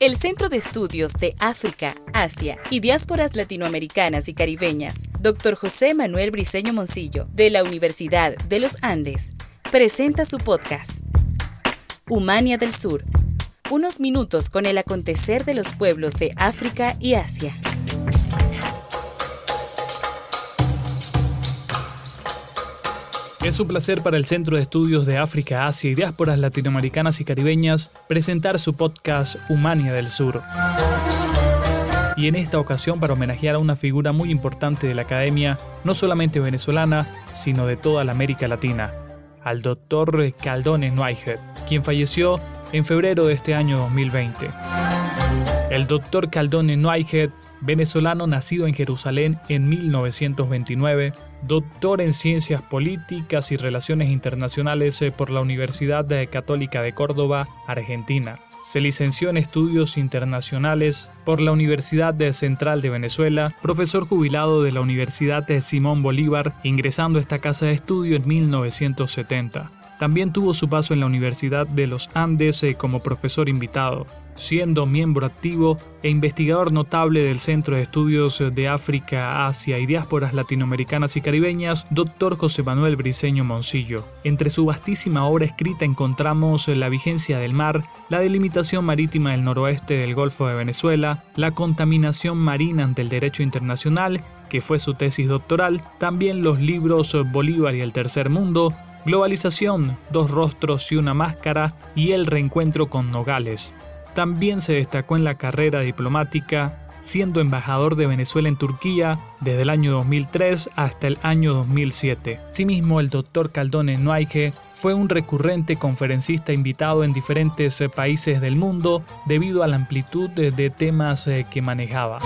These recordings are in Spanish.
El Centro de Estudios de África, Asia y Diásporas Latinoamericanas y Caribeñas, Dr. José Manuel Briceño Moncillo, de la Universidad de los Andes, presenta su podcast, Humania del Sur, unos minutos con el acontecer de los pueblos de África y Asia. Es un placer para el Centro de Estudios de África, Asia y Diásporas Latinoamericanas y Caribeñas presentar su podcast Humania del Sur. Y en esta ocasión para homenajear a una figura muy importante de la academia, no solamente venezolana, sino de toda la América Latina, al doctor Caldone Whitehead, quien falleció en febrero de este año 2020. El doctor Caldone Whitehead venezolano nacido en Jerusalén en 1929, doctor en Ciencias Políticas y Relaciones Internacionales eh, por la Universidad Católica de Córdoba, Argentina. Se licenció en Estudios Internacionales por la Universidad Central de Venezuela, profesor jubilado de la Universidad de Simón Bolívar, ingresando a esta casa de estudio en 1970. También tuvo su paso en la Universidad de los Andes eh, como profesor invitado siendo miembro activo e investigador notable del Centro de Estudios de África, Asia y Diásporas Latinoamericanas y Caribeñas, Dr. José Manuel Briceño Moncillo. Entre su vastísima obra escrita encontramos la vigencia del mar, la delimitación marítima del noroeste del Golfo de Venezuela, la contaminación marina ante el derecho internacional, que fue su tesis doctoral, también los libros Bolívar y el Tercer Mundo, Globalización, Dos Rostros y una Máscara y El Reencuentro con Nogales. También se destacó en la carrera diplomática, siendo embajador de Venezuela en Turquía desde el año 2003 hasta el año 2007. Asimismo, el doctor Caldone Noaige fue un recurrente conferencista invitado en diferentes eh, países del mundo debido a la amplitud de temas eh, que manejaba.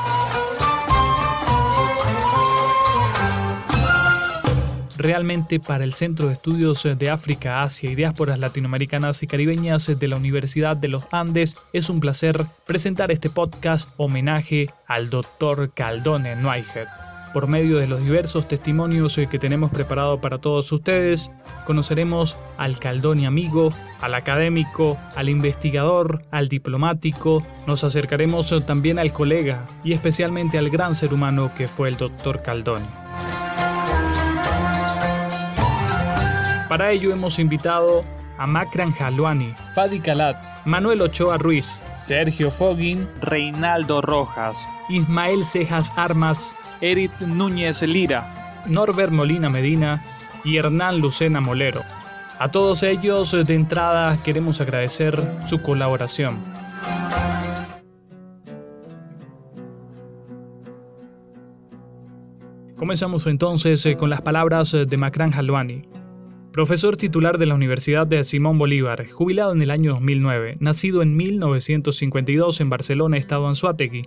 Realmente para el Centro de Estudios de África, Asia y Diásporas Latinoamericanas y Caribeñas de la Universidad de los Andes, es un placer presentar este podcast homenaje al doctor Caldone Neuhead. Por medio de los diversos testimonios que tenemos preparado para todos ustedes, conoceremos al Caldone amigo, al académico, al investigador, al diplomático, nos acercaremos también al colega y especialmente al gran ser humano que fue el doctor Caldone. Para ello hemos invitado a Macran Jaluani, Fadi Calat, Manuel Ochoa Ruiz, Sergio Foggin, Reinaldo Rojas, Ismael Cejas Armas, Eric Núñez Lira, Norbert Molina Medina y Hernán Lucena Molero. A todos ellos de entrada queremos agradecer su colaboración. Comenzamos entonces eh, con las palabras de Macran Jaluani. Profesor titular de la Universidad de Simón Bolívar, jubilado en el año 2009, nacido en 1952 en Barcelona, Estado Anzuategui.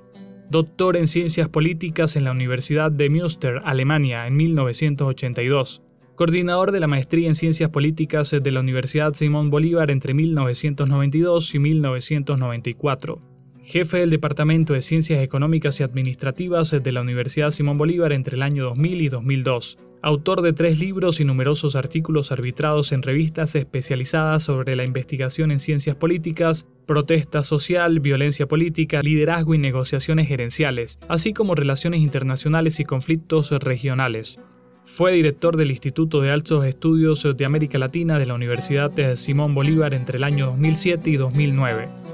Doctor en Ciencias Políticas en la Universidad de Münster, Alemania, en 1982. Coordinador de la Maestría en Ciencias Políticas de la Universidad Simón Bolívar entre 1992 y 1994 jefe del Departamento de Ciencias Económicas y Administrativas de la Universidad Simón Bolívar entre el año 2000 y 2002, autor de tres libros y numerosos artículos arbitrados en revistas especializadas sobre la investigación en ciencias políticas, protesta social, violencia política, liderazgo y negociaciones gerenciales, así como relaciones internacionales y conflictos regionales. Fue director del Instituto de Altos Estudios de América Latina de la Universidad de Simón Bolívar entre el año 2007 y 2009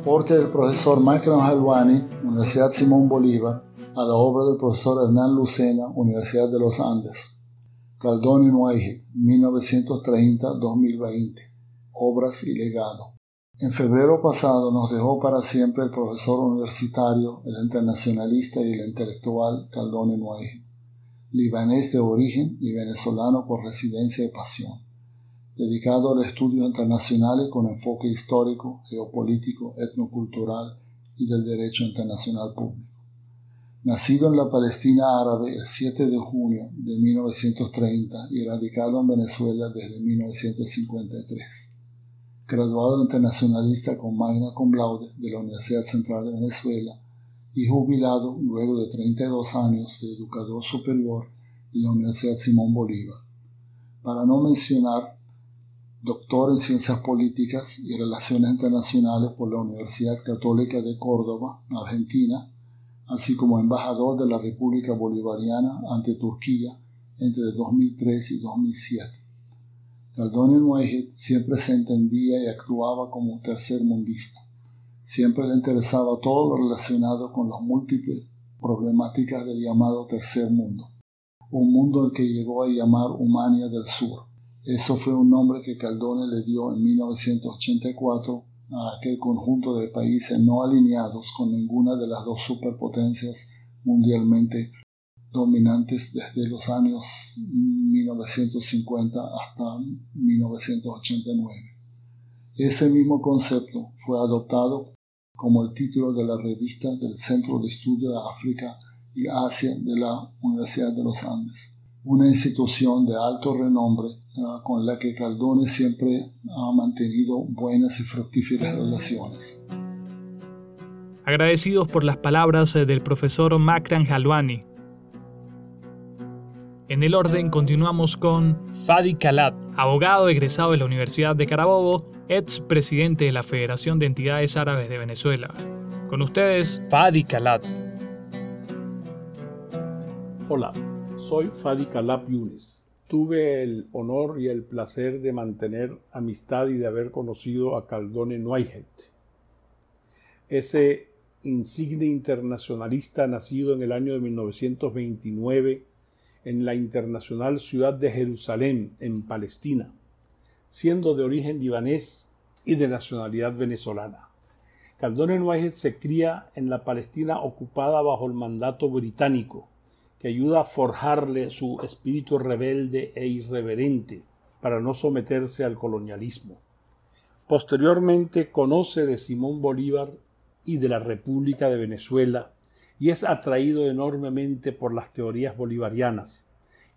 aporte del profesor Michael Halwani, Universidad Simón Bolívar, a la obra del profesor Hernán Lucena, Universidad de los Andes. Caldoni Nuaige, 1930-2020. Obras y legado. En febrero pasado nos dejó para siempre el profesor universitario, el internacionalista y el intelectual Caldoni Nuaige, libanés de origen y venezolano por residencia y pasión dedicado al estudio internacionales con enfoque histórico, geopolítico, etnocultural y del derecho internacional público. Nacido en la Palestina árabe el 7 de junio de 1930 y radicado en Venezuela desde 1953. Graduado internacionalista con magna cum laude de la Universidad Central de Venezuela y jubilado luego de 32 años de educador superior en la Universidad Simón Bolívar. Para no mencionar doctor en Ciencias Políticas y Relaciones Internacionales por la Universidad Católica de Córdoba, Argentina, así como embajador de la República Bolivariana ante Turquía entre 2003 y 2007. Caldón Whitehead siempre se entendía y actuaba como tercer mundista. Siempre le interesaba todo lo relacionado con las múltiples problemáticas del llamado tercer mundo, un mundo al que llegó a llamar Humania del Sur. Eso fue un nombre que Caldone le dio en 1984 a aquel conjunto de países no alineados con ninguna de las dos superpotencias mundialmente dominantes desde los años 1950 hasta 1989. Ese mismo concepto fue adoptado como el título de la revista del Centro de Estudio de África y Asia de la Universidad de los Andes, una institución de alto renombre con la que Caldone siempre ha mantenido buenas y fructíferas relaciones. Agradecidos por las palabras eh, del profesor Makran Halwani. En el orden continuamos con Fadi Kalat, abogado egresado de la Universidad de Carabobo ex presidente de la Federación de Entidades Árabes de Venezuela. Con ustedes, Fadi Kalat. Hola, soy Fadi Kalab Yunis. Tuve el honor y el placer de mantener amistad y de haber conocido a Caldone Whitehead, ese insigne internacionalista nacido en el año de 1929 en la internacional ciudad de Jerusalén, en Palestina siendo de origen libanés y de nacionalidad venezolana. Caldón Whitehead se cría en la Palestina ocupada bajo el mandato británico, que ayuda a forjarle su espíritu rebelde e irreverente para no someterse al colonialismo. Posteriormente conoce de Simón Bolívar y de la República de Venezuela y es atraído enormemente por las teorías bolivarianas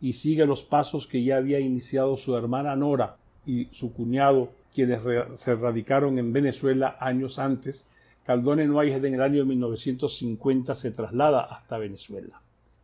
y sigue los pasos que ya había iniciado su hermana Nora y su cuñado, quienes se radicaron en Venezuela años antes, Caldone Whitehead en el año 1950 se traslada hasta Venezuela.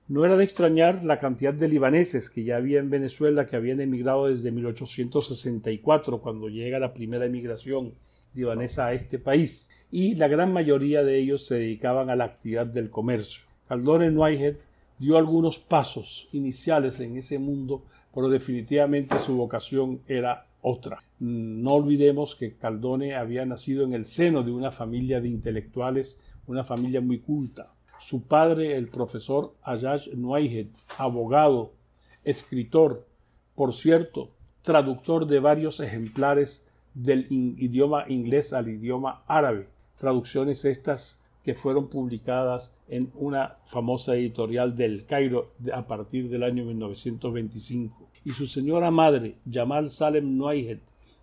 No era de extrañar la cantidad de libaneses que ya había en Venezuela que habían emigrado desde 1864 cuando llega la primera emigración libanesa a este país y la gran mayoría de ellos se dedicaban a la actividad del comercio. Caldone Whitehead dio algunos pasos iniciales en ese mundo, pero definitivamente su vocación era otra. No olvidemos que Caldone había nacido en el seno de una familia de intelectuales, una familia muy culta. Su padre, el profesor Ayaj Nuayhed, abogado, escritor, por cierto, traductor de varios ejemplares del idioma inglés al idioma árabe, traducciones estas que fueron publicadas en una famosa editorial del Cairo a partir del año 1925 y su señora madre, Jamal Salem Noahed,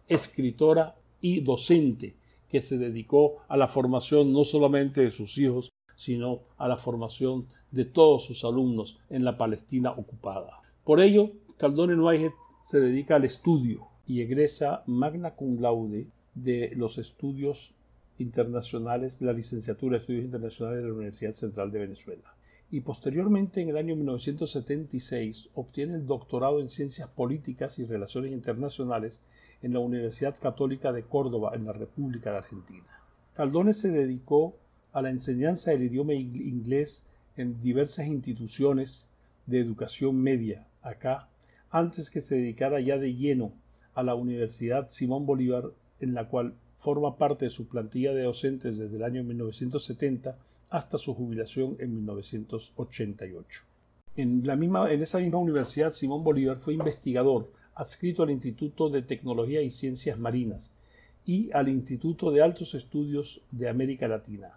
escritora y docente, que se dedicó a la formación no solamente de sus hijos, sino a la formación de todos sus alumnos en la Palestina ocupada. Por ello, Caldone Noahed se dedica al estudio y egresa magna cum laude de los estudios internacionales, la licenciatura de estudios internacionales de la Universidad Central de Venezuela y posteriormente en el año 1976 obtiene el doctorado en Ciencias Políticas y Relaciones Internacionales en la Universidad Católica de Córdoba en la República de Argentina. Caldone se dedicó a la enseñanza del idioma inglés en diversas instituciones de educación media acá, antes que se dedicara ya de lleno a la Universidad Simón Bolívar, en la cual forma parte de su plantilla de docentes desde el año 1970 hasta su jubilación en 1988. En, la misma, en esa misma universidad, Simón Bolívar fue investigador adscrito al Instituto de Tecnología y Ciencias Marinas y al Instituto de Altos Estudios de América Latina.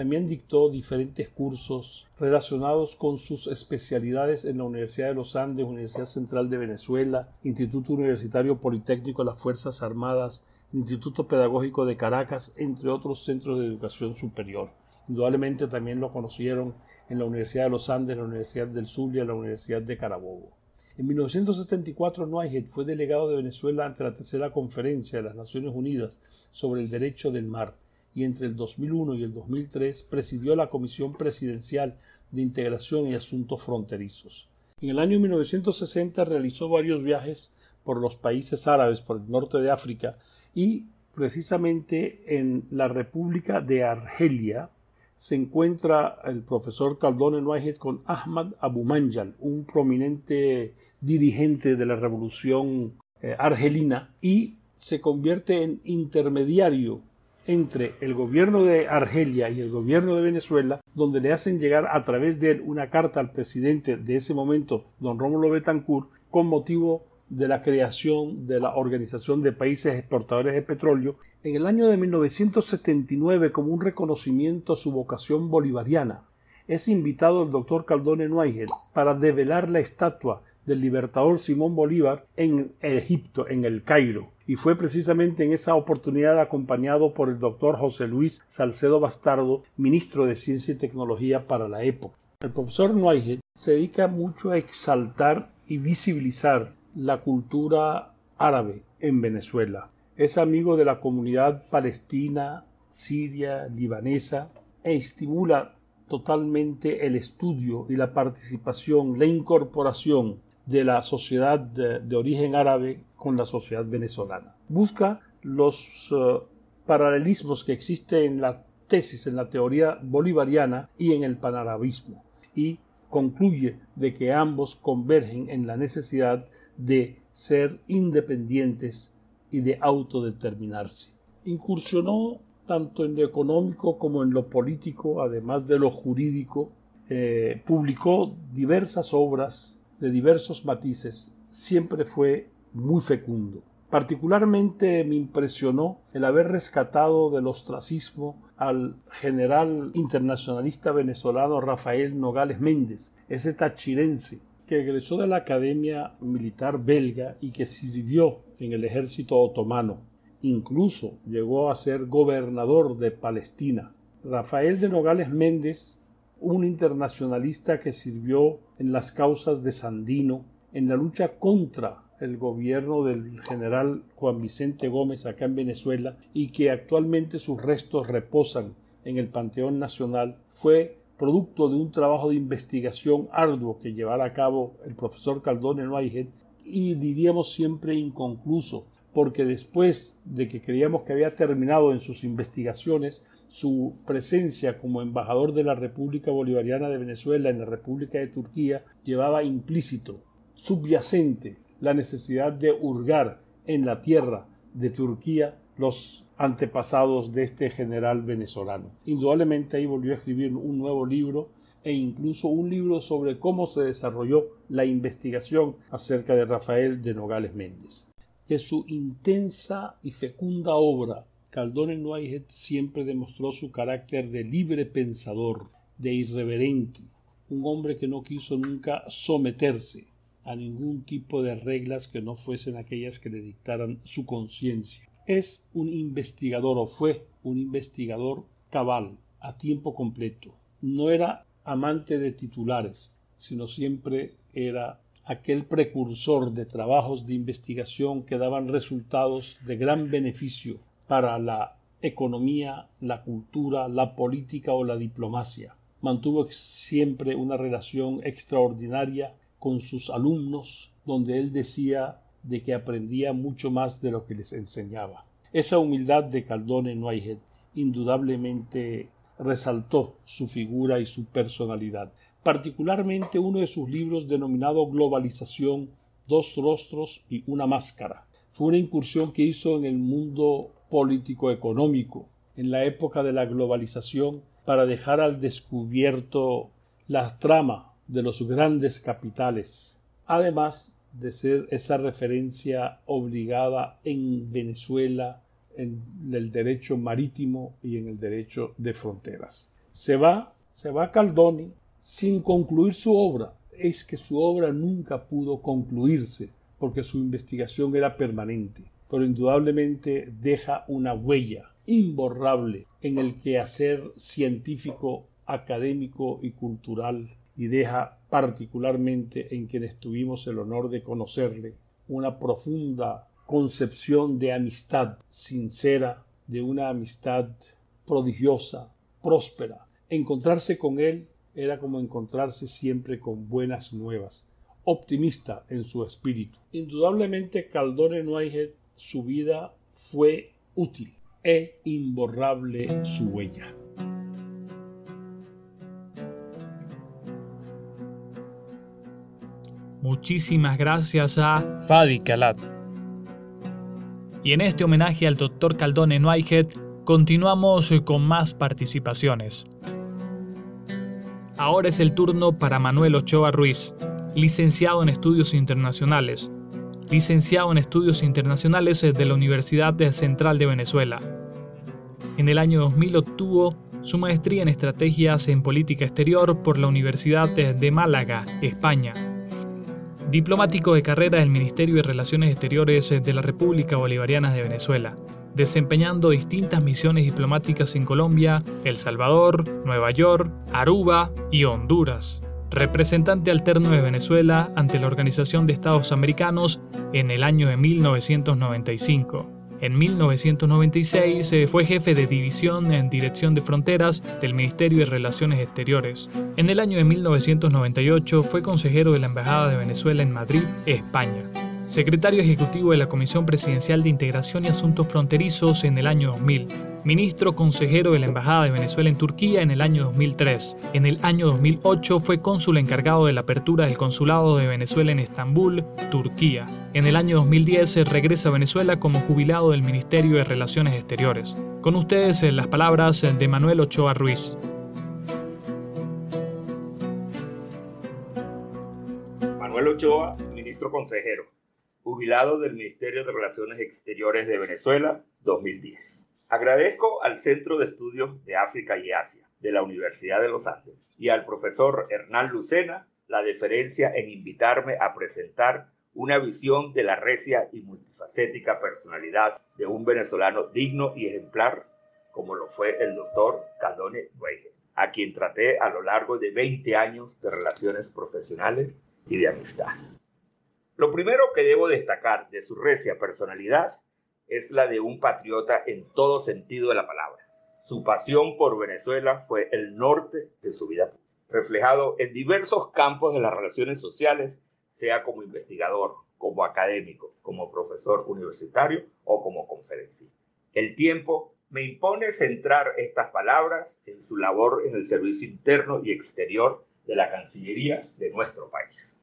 También dictó diferentes cursos relacionados con sus especialidades en la Universidad de los Andes, Universidad Central de Venezuela, Instituto Universitario Politécnico de las Fuerzas Armadas, Instituto Pedagógico de Caracas, entre otros centros de educación superior. Indudablemente también lo conocieron en la Universidad de los Andes, la Universidad del en la Universidad de Carabobo. En 1974, Noahed fue delegado de Venezuela ante la tercera conferencia de las Naciones Unidas sobre el Derecho del Mar y entre el 2001 y el 2003 presidió la Comisión Presidencial de Integración y Asuntos Fronterizos. En el año 1960 realizó varios viajes por los países árabes, por el norte de África, y precisamente en la República de Argelia se encuentra el profesor Caldone Whitehead con Ahmad Abu Manjal, un prominente dirigente de la revolución eh, argelina, y se convierte en intermediario entre el gobierno de Argelia y el gobierno de Venezuela, donde le hacen llegar a través de él una carta al presidente de ese momento, don Rómulo Betancourt, con motivo de la creación de la Organización de Países Exportadores de Petróleo en el año de 1979 como un reconocimiento a su vocación bolivariana. Es invitado el doctor Caldone Nuaigel para develar la estatua del libertador Simón Bolívar en Egipto, en el Cairo, y fue precisamente en esa oportunidad acompañado por el doctor José Luis Salcedo Bastardo, ministro de Ciencia y Tecnología para la época. El profesor Nuaigel se dedica mucho a exaltar y visibilizar la cultura árabe en Venezuela. Es amigo de la comunidad palestina, siria, libanesa e estimula totalmente el estudio y la participación, la incorporación de la sociedad de, origen árabe con la sociedad venezolana. Busca los eh, paralelismos que existen en la tesis, en la teoría bolivariana y en el panarabismo y concluye de que ambos convergen en la necesidad de ser independientes y de autodeterminarse. Incursionó tanto en lo económico como en lo político, además de lo jurídico, eh, publicó diversas obras de diversos matices, siempre fue muy fecundo. Particularmente me impresionó el haber rescatado del ostracismo al general internacionalista venezolano Rafael Nogales Méndez, ese tachirense que egresó de la Academia Militar belga y que sirvió en el ejército otomano. Incluso llegó a ser gobernador de Palestina. Rafael de Nogales Méndez, un internacionalista que sirvió en las causas de Sandino, en la lucha contra el gobierno del general Juan Vicente Gómez acá en Venezuela y que actualmente sus restos reposan en el Panteón Nacional, fue producto de un trabajo de investigación arduo que llevara a cabo el profesor Caldone Whitehead y diríamos siempre inconcluso, porque después de que creíamos que había terminado en sus investigaciones, su presencia como embajador de la República Bolivariana de Venezuela en la República de Turquía llevaba implícito, subyacente, la necesidad de hurgar en la tierra de Turquía los antepasados de este general venezolano. Indudablemente ahí volvió a escribir un nuevo libro e incluso un libro sobre cómo se desarrolló la investigación acerca de Rafael de Nogales Méndez. De su intensa y fecunda obra, Caldone Whitehead siempre demostró su carácter de libre pensador, de irreverente, un hombre que no quiso nunca someterse a ningún tipo de reglas que no fuesen aquellas que le dictaran su conciencia es un investigador o fue un investigador cabal, a tiempo completo. No era amante de titulares, sino siempre era aquel precursor de trabajos de investigación que daban resultados de gran beneficio para la economía, la cultura, la política o la diplomacia. Mantuvo siempre una relación extraordinaria con sus alumnos, donde él decía de que aprendía mucho más de lo que les enseñaba. Esa humildad de Caldone Whitehead indudablemente resaltó su figura y su personalidad. Particularmente uno de sus libros denominado Globalización, dos rostros y una máscara. Fue una incursión que hizo en el mundo político económico en la época de la globalización para dejar al descubierto la trama de los grandes capitales, además de ser esa referencia obligada en Venezuela en el derecho marítimo y en el derecho de fronteras. Se va, se va Caldoni sin concluir su obra. Es que su obra nunca pudo concluirse porque su investigación era permanente, pero indudablemente deja una huella imborrable en el quehacer científico, académico y cultural y deja particularmente en quienes tuvimos el honor de conocerle una profunda concepción de amistad sincera, de una amistad prodigiosa, próspera. Encontrarse con él era como encontrarse siempre con buenas nuevas. optimista en su espíritu. Indudablemente Caldone Whitehead su vida fue útil e imborrable su huella. Muchísimas gracias a Fadi Kalat. Y en este homenaje al Dr. Caldone Whitehead, continuamos con más participaciones. Ahora es el turno para Manuel Ochoa Ruiz, licenciado en Estudios Internacionales, licenciado en Estudios Internacionales de la Universidad Central de Venezuela. En el año 2000 obtuvo su maestría en Estrategias en Política Exterior por la Universidad de Málaga, España. Diplomático de carrera del Ministerio de Relaciones Exteriores de la República Bolivariana de Venezuela desempeñando distintas misiones diplomáticas en Colombia, El Salvador, Nueva York, Aruba y Honduras. Representante alterno de Venezuela ante la Organización de Estados Americanos en el año de 1995. En 1996 eh, fue jefe de división en Dirección de Fronteras del Ministerio de Relaciones Exteriores. En el año de 1998 fue consejero de la Embajada de Venezuela en Madrid, España secretario ejecutivo de la Comisión Presidencial de Integración y Asuntos Fronterizos en el año 2000, ministro consejero de la Embajada de Venezuela en Turquía en el año 2003. En el año 2008 fue cónsul encargado de la apertura del Consulado de Venezuela en Estambul, Turquía. En el año 2010 regresa a Venezuela como jubilado del Ministerio de Relaciones Exteriores. Con ustedes las palabras de Manuel Ochoa Ruiz. Manuel Ochoa, ministro consejero jubilado del Ministerio de Relaciones Exteriores de Venezuela 2010. Agradezco al Centro de Estudios de África y Asia de la Universidad de los Andes y al profesor Hernán Lucena la deferencia en invitarme a presentar una visión de la recia y multifacética personalidad de un venezolano digno y ejemplar como lo fue el doctor Caldone Weige, a quien traté a lo largo de 20 años de relaciones profesionales y de amistad. Lo primero que debo destacar de su recia personalidad es la de un patriota en todo sentido de la palabra. Su pasión por Venezuela fue el norte de su vida, reflejado en diversos campos de las relaciones sociales, sea como investigador, como académico, como profesor universitario o como conferencista. El tiempo me impone centrar estas palabras en su labor en el servicio interno y exterior de la Cancillería de nuestro país.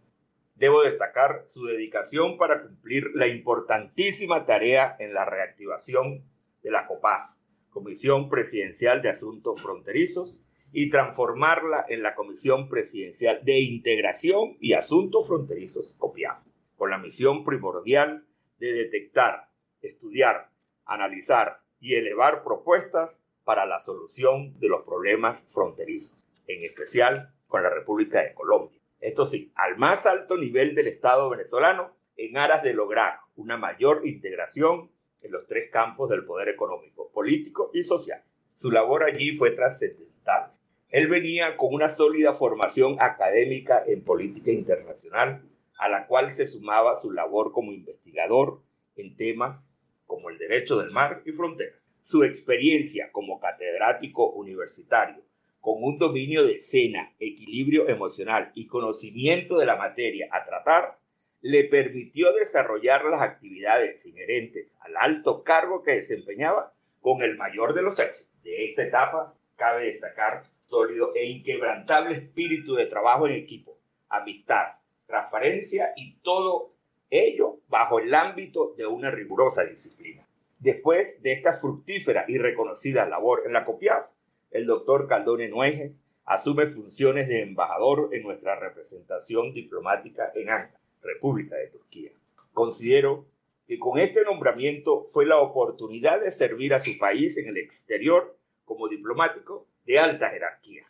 Debo destacar su dedicación para cumplir la importantísima tarea en la reactivación de la COPAF, Comisión Presidencial de Asuntos Fronterizos, y transformarla en la Comisión Presidencial de Integración y Asuntos Fronterizos, COPIAF, con la misión primordial de detectar, estudiar, analizar y elevar propuestas para la solución de los problemas fronterizos, en especial con la República de Colombia esto sí, al más alto nivel del Estado venezolano, en aras de lograr una mayor integración en los tres campos del poder económico, político y social. Su labor allí fue trascendental. Él venía con una sólida formación académica en política internacional, a la cual se sumaba su labor como investigador en temas como el derecho del mar y frontera. Su experiencia como catedrático universitario con un dominio de escena, equilibrio emocional y conocimiento de la materia a tratar, le permitió desarrollar las actividades inherentes al alto cargo que desempeñaba con el mayor de los éxitos. De esta etapa cabe destacar sólido e inquebrantable espíritu de trabajo en equipo, amistad, transparencia y todo ello bajo el ámbito de una rigurosa disciplina. Después de esta fructífera y reconocida labor en la COPIAF, el doctor Caldone Nueje asume funciones de embajador en nuestra representación diplomática en Ankara, República de Turquía. Considero que con este nombramiento fue la oportunidad de servir a su país en el exterior como diplomático de alta jerarquía.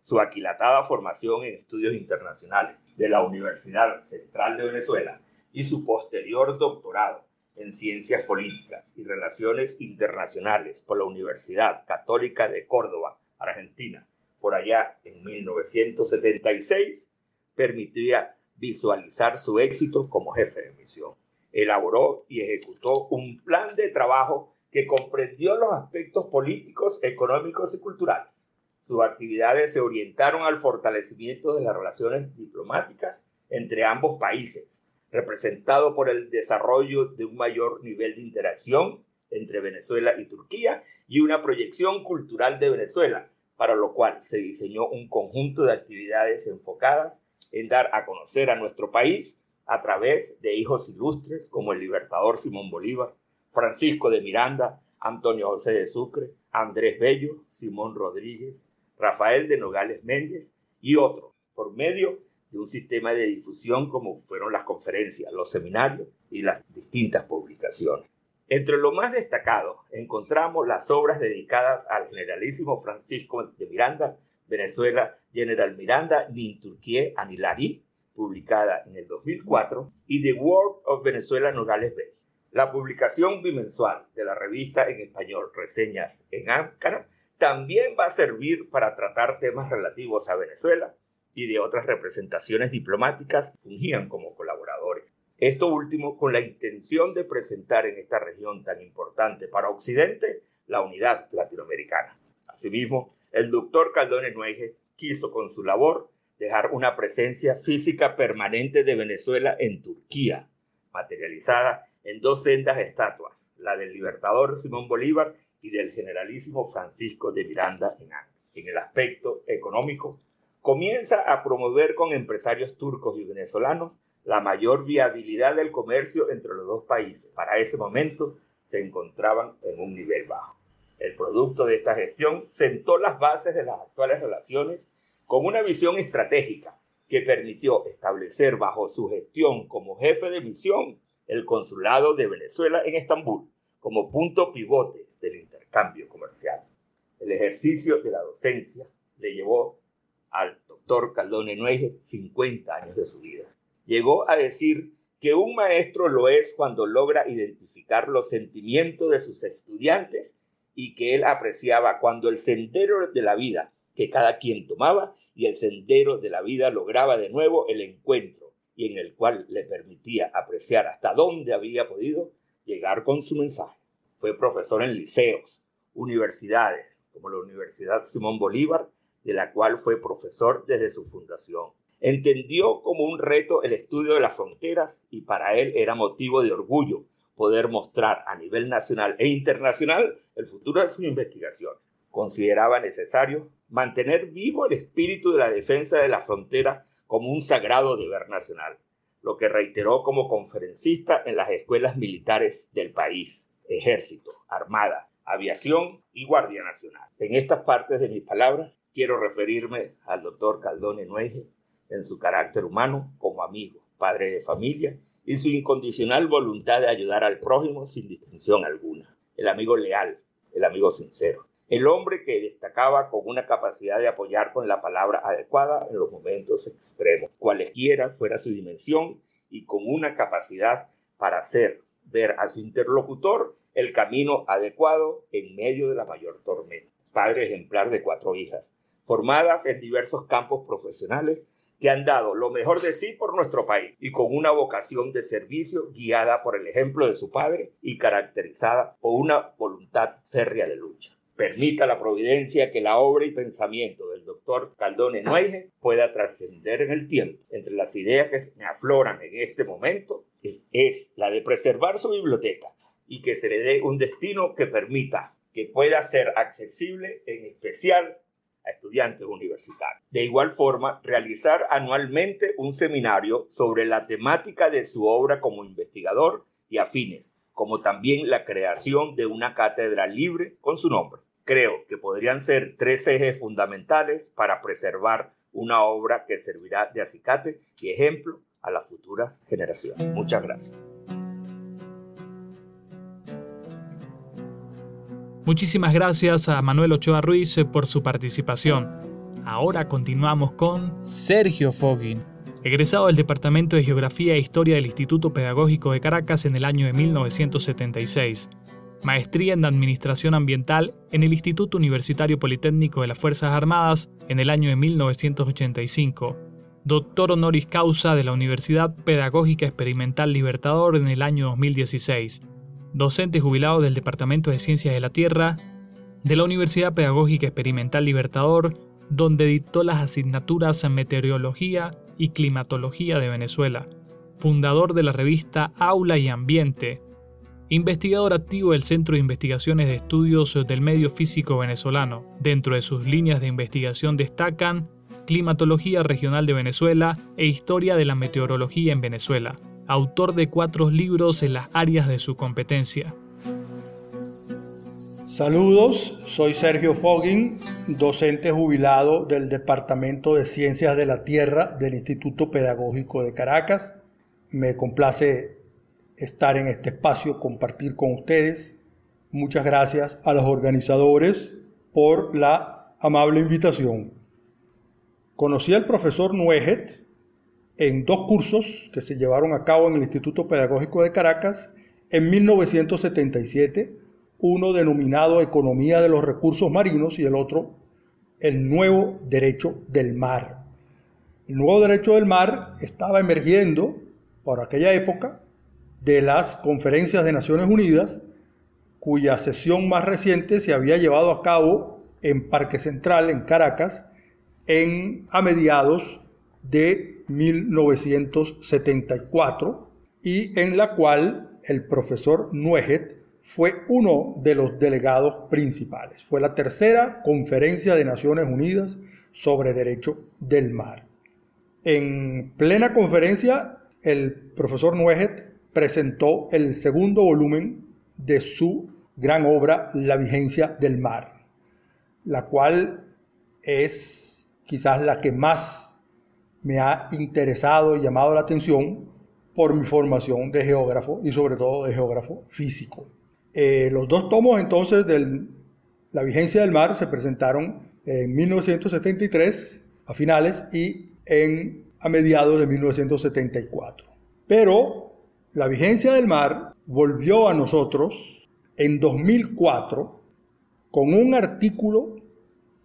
Su aquilatada formación en estudios internacionales de la Universidad Central de Venezuela y su posterior doctorado en Ciencias Políticas y Relaciones Internacionales por la Universidad Católica de Córdoba, Argentina, por allá en 1976, permitía visualizar su éxito como jefe de misión. Elaboró y ejecutó un plan de trabajo que comprendió los aspectos políticos, económicos y culturales. Sus actividades se orientaron al fortalecimiento de las relaciones diplomáticas entre ambos países, representado por el desarrollo de un mayor nivel de interacción entre Venezuela y Turquía y una proyección cultural de Venezuela, para lo cual se diseñó un conjunto de actividades enfocadas en dar a conocer a nuestro país a través de hijos ilustres como el libertador Simón Bolívar, Francisco de Miranda, Antonio José de Sucre, Andrés Bello, Simón Rodríguez, Rafael de Nogales Méndez y otros, por medio de un sistema de difusión como fueron las conferencias, los seminarios y las distintas publicaciones. Entre lo más destacado encontramos las obras dedicadas al generalísimo Francisco de Miranda, Venezuela, General Miranda, Ninturquie Anilari, publicada en el 2004, y The World of Venezuela Nogales Bello. La publicación bimensual de la revista en español Reseñas en Ankara también va a servir para tratar temas relativos a Venezuela y de otras representaciones diplomáticas fungían como colaboradores. Esto último con la intención de presentar en esta región tan importante para Occidente la unidad latinoamericana. Asimismo, el doctor Caldone Nueje quiso con su labor dejar una presencia física permanente de Venezuela en Turquía, materializada en dos sendas estatuas, la del libertador Simón Bolívar y del generalísimo Francisco de Miranda en En el aspecto económico, comienza a promover con empresarios turcos y venezolanos la mayor viabilidad del comercio entre los dos países. Para ese momento se encontraban en un nivel bajo. El producto de esta gestión sentó las bases de las actuales relaciones con una visión estratégica que permitió establecer bajo su gestión como jefe de misión el Consulado de Venezuela en Estambul como punto pivote del intercambio comercial. El ejercicio de la docencia le llevó al doctor Caldone Nueje 50 años de su vida. Llegó a decir que un maestro lo es cuando logra identificar los sentimientos de sus estudiantes y que él apreciaba cuando el sendero de la vida que cada quien tomaba y el sendero de la vida lograba de nuevo el encuentro y en el cual le permitía apreciar hasta dónde había podido llegar con su mensaje. Fue profesor en liceos, universidades, como la Universidad Simón Bolívar, de la cual fue profesor desde su fundación. Entendió como un reto el estudio de las fronteras y para él era motivo de orgullo poder mostrar a nivel nacional e internacional el futuro de sus investigaciones. Consideraba necesario mantener vivo el espíritu de la defensa de la frontera como un sagrado deber nacional, lo que reiteró como conferencista en las escuelas militares del país, ejército, armada, aviación y Guardia Nacional. En estas partes de mis palabras quiero referirme al doctor Caldone Nueje en su carácter humano como amigo, padre de familia y su incondicional voluntad de ayudar al prójimo sin distinción alguna. El amigo leal, el amigo sincero, el hombre que destacaba con una capacidad de apoyar con la palabra adecuada en los momentos extremos, cualesquiera fuera su dimensión, y con una capacidad para hacer ver a su interlocutor el camino adecuado en medio de la mayor tormenta. Padre ejemplar de cuatro hijas, formadas en diversos campos profesionales que han dado lo mejor de sí por nuestro país y con una vocación de servicio guiada por el ejemplo de su padre y caracterizada por una voluntad férrea de lucha permita la providencia que la obra y pensamiento del doctor Caldone Nueige pueda trascender en el tiempo. Entre las ideas que me afloran en este momento es, es, la de preservar su biblioteca y que se le dé un destino que permita que pueda ser accesible en especial a estudiantes universitarios. De igual forma, realizar anualmente un seminario sobre la temática de su obra como investigador y afines, como también la creación de una cátedra libre con su nombre creo que podrían ser tres ejes fundamentales para preservar una obra que servirá de acicate y ejemplo a las futuras generaciones. Muchas gracias. Muchísimas gracias a Manuel Ochoa Ruiz por su participación. Ahora continuamos con Sergio Fogin, egresado del Departamento de Geografía e Historia del Instituto Pedagógico de Caracas en el año de 1976 maestría en Administración Ambiental en el Instituto Universitario Politécnico de las Fuerzas Armadas en el año de 1985, doctor honoris causa de la Universidad Pedagógica Experimental Libertador en el año 2016, docente jubilado del Departamento de Ciencias de la Tierra de la Universidad Pedagógica Experimental Libertador, donde dictó las asignaturas en Meteorología y Climatología de Venezuela, fundador de la revista Aula y Ambiente, investigador activo del Centro de Investigaciones de Estudios del Medio Físico Venezolano. Dentro de sus líneas de investigación destacan Climatología Regional de Venezuela e Historia de la Meteorología en Venezuela, autor de cuatro libros en las áreas de su competencia. Saludos, soy Sergio Foggin, docente jubilado del Departamento de Ciencias de la Tierra del Instituto Pedagógico de Caracas. Me complace estar en este espacio, compartir con ustedes. Muchas gracias a los organizadores por la amable invitación. Conocí al profesor Nueget en dos cursos que se llevaron a cabo en el Instituto Pedagógico de Caracas en 1977, uno denominado Economía de los Recursos Marinos y el otro el Nuevo Derecho del Mar. El Nuevo Derecho del Mar estaba emergiendo por aquella época de las conferencias de Naciones Unidas, cuya sesión más reciente se había llevado a cabo en Parque Central, en Caracas, en, a mediados de 1974 y en la cual el profesor Nueget fue uno de los delegados principales. Fue la tercera conferencia de Naciones Unidas sobre Derecho del Mar. En plena conferencia, el profesor Nueget presentó el segundo volumen de su gran obra La vigencia del mar, la cual es quizás la que más me ha interesado y llamado la atención por mi formación de geógrafo y sobre todo de geógrafo físico. Eh, los dos tomos entonces de La vigencia del mar se presentaron en 1973 a finales y en, a mediados de 1974. Pero la vigencia del mar volvió a nosotros en 2004 con un artículo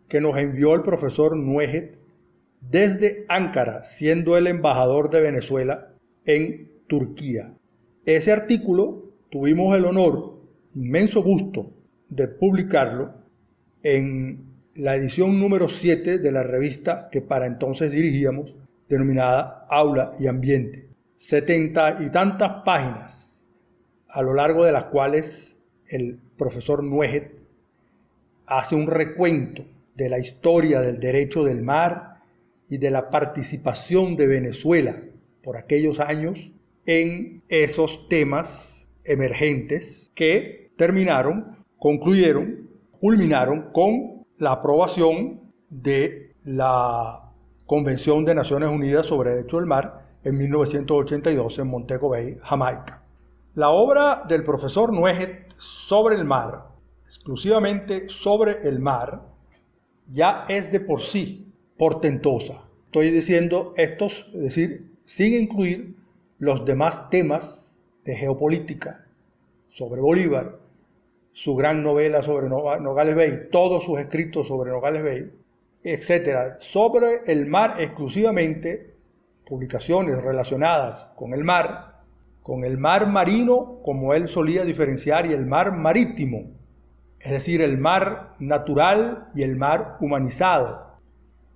que nos envió el profesor Nueget desde Ankara, siendo el embajador de Venezuela en Turquía. Ese artículo tuvimos el honor, inmenso gusto, de publicarlo en la edición número 7 de la revista que para entonces dirigíamos, denominada Aula y Ambiente. Setenta y tantas páginas, a lo largo de las cuales el profesor Nueget hace un recuento de la historia del derecho del mar y de la participación de Venezuela por aquellos años en esos temas emergentes que terminaron, concluyeron, culminaron con la aprobación de la Convención de Naciones Unidas sobre Derecho del Mar en 1982 en Montego Bay, Jamaica. La obra del profesor Nueget sobre el mar, exclusivamente sobre el mar, ya es de por sí portentosa. Estoy diciendo estos, es decir, sin incluir los demás temas de geopolítica sobre Bolívar, su gran novela sobre Nogales Bay, todos sus escritos sobre Nogales Bay, etcétera, sobre el mar exclusivamente, publicaciones relacionadas con el mar, con el mar marino, como él solía diferenciar, y el mar marítimo, es decir, el mar natural y el mar humanizado.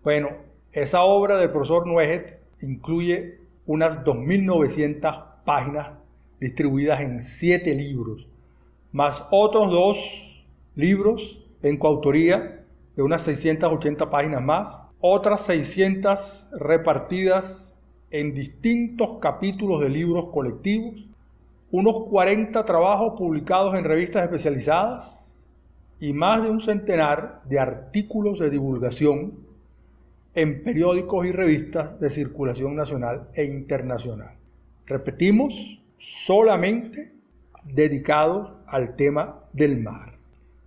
Bueno, esa obra del profesor Nueget incluye unas 2.900 páginas distribuidas en siete libros, más otros dos libros en coautoría de unas 680 páginas más, otras 600 repartidas en distintos capítulos de libros colectivos, unos 40 trabajos publicados en revistas especializadas, y más de un centenar de artículos de divulgación en periódicos y revistas de circulación nacional e internacional. Repetimos, solamente dedicados al tema del mar,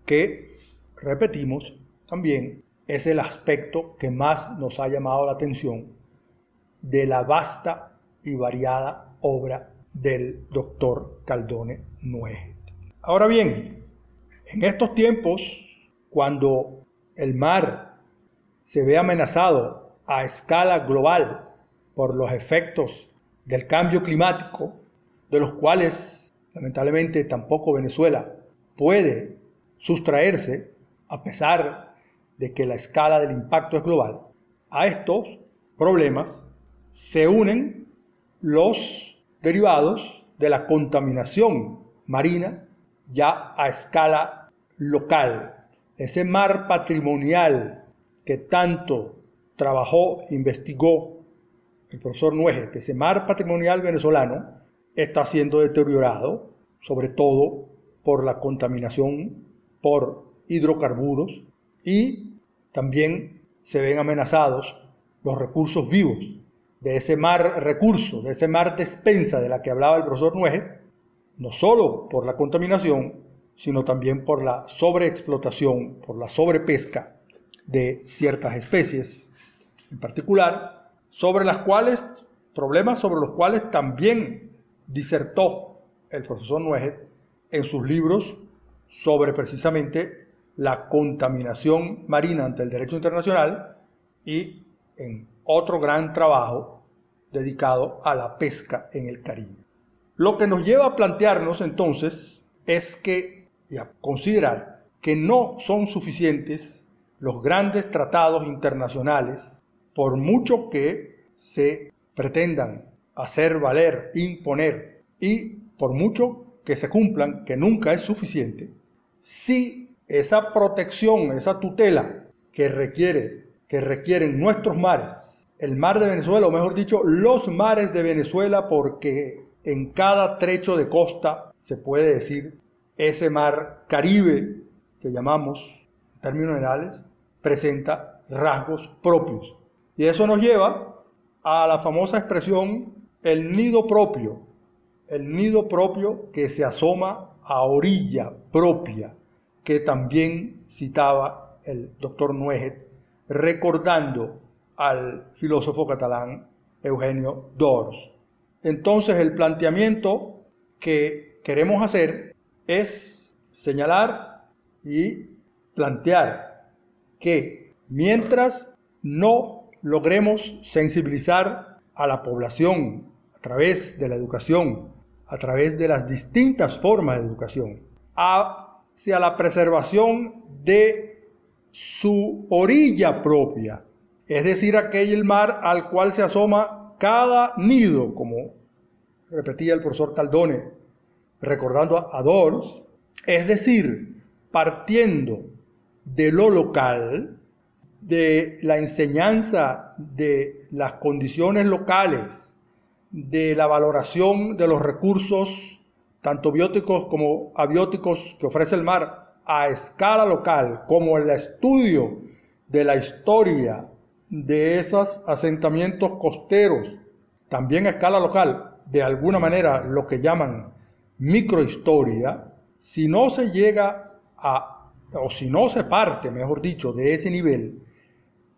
que, repetimos, también es el aspecto que más nos ha llamado la atención de la vasta y variada obra del doctor Caldone Nueget. Ahora bien, en estos tiempos, cuando el mar se ve amenazado a escala global por los efectos del cambio climático, de los cuales lamentablemente tampoco Venezuela puede sustraerse, a pesar de que la escala del impacto es global, a estos problemas se unen los derivados de la contaminación marina ya a escala local. Ese mar patrimonial que tanto trabajó, investigó el profesor Nueje, ese mar patrimonial venezolano está siendo deteriorado, sobre todo por la contaminación por hidrocarburos y también se ven amenazados los recursos vivos de ese mar recurso, de ese mar despensa de la que hablaba el profesor Nueje, no solo por la contaminación, sino también por la sobreexplotación, por la sobrepesca de ciertas especies, en particular, sobre las cuales, problemas sobre los cuales también disertó el profesor Nueget en sus libros sobre precisamente la contaminación marina ante el derecho internacional y en otro gran trabajo dedicado a la pesca en el Caribe. Lo que nos lleva a plantearnos entonces es que, y a considerar que no son suficientes los grandes tratados internacionales, por mucho que se pretendan hacer valer, imponer, y por mucho que se cumplan, que nunca es suficiente, si esa protección, esa tutela que requiere, que requieren nuestros mares, el mar de Venezuela, o mejor dicho, los mares de Venezuela, porque en cada trecho de costa se puede decir ese mar Caribe que llamamos, en términos generales, presenta rasgos propios. Y eso nos lleva a la famosa expresión el nido propio, el nido propio que se asoma a orilla propia, que también citaba el doctor Nueget, recordando al filósofo catalán Eugenio Dors. Entonces el planteamiento que queremos hacer es señalar y plantear que mientras no logremos sensibilizar a la población a través de la educación, a través de las distintas formas de educación, hacia la preservación de su orilla propia, es decir, aquel mar al cual se asoma cada nido, como repetía el profesor Caldone, recordando a Dors, es decir, partiendo de lo local, de la enseñanza de las condiciones locales, de la valoración de los recursos, tanto bióticos como abióticos que ofrece el mar a escala local, como el estudio de la historia de esos asentamientos costeros, también a escala local, de alguna manera lo que llaman microhistoria, si no se llega a, o si no se parte, mejor dicho, de ese nivel,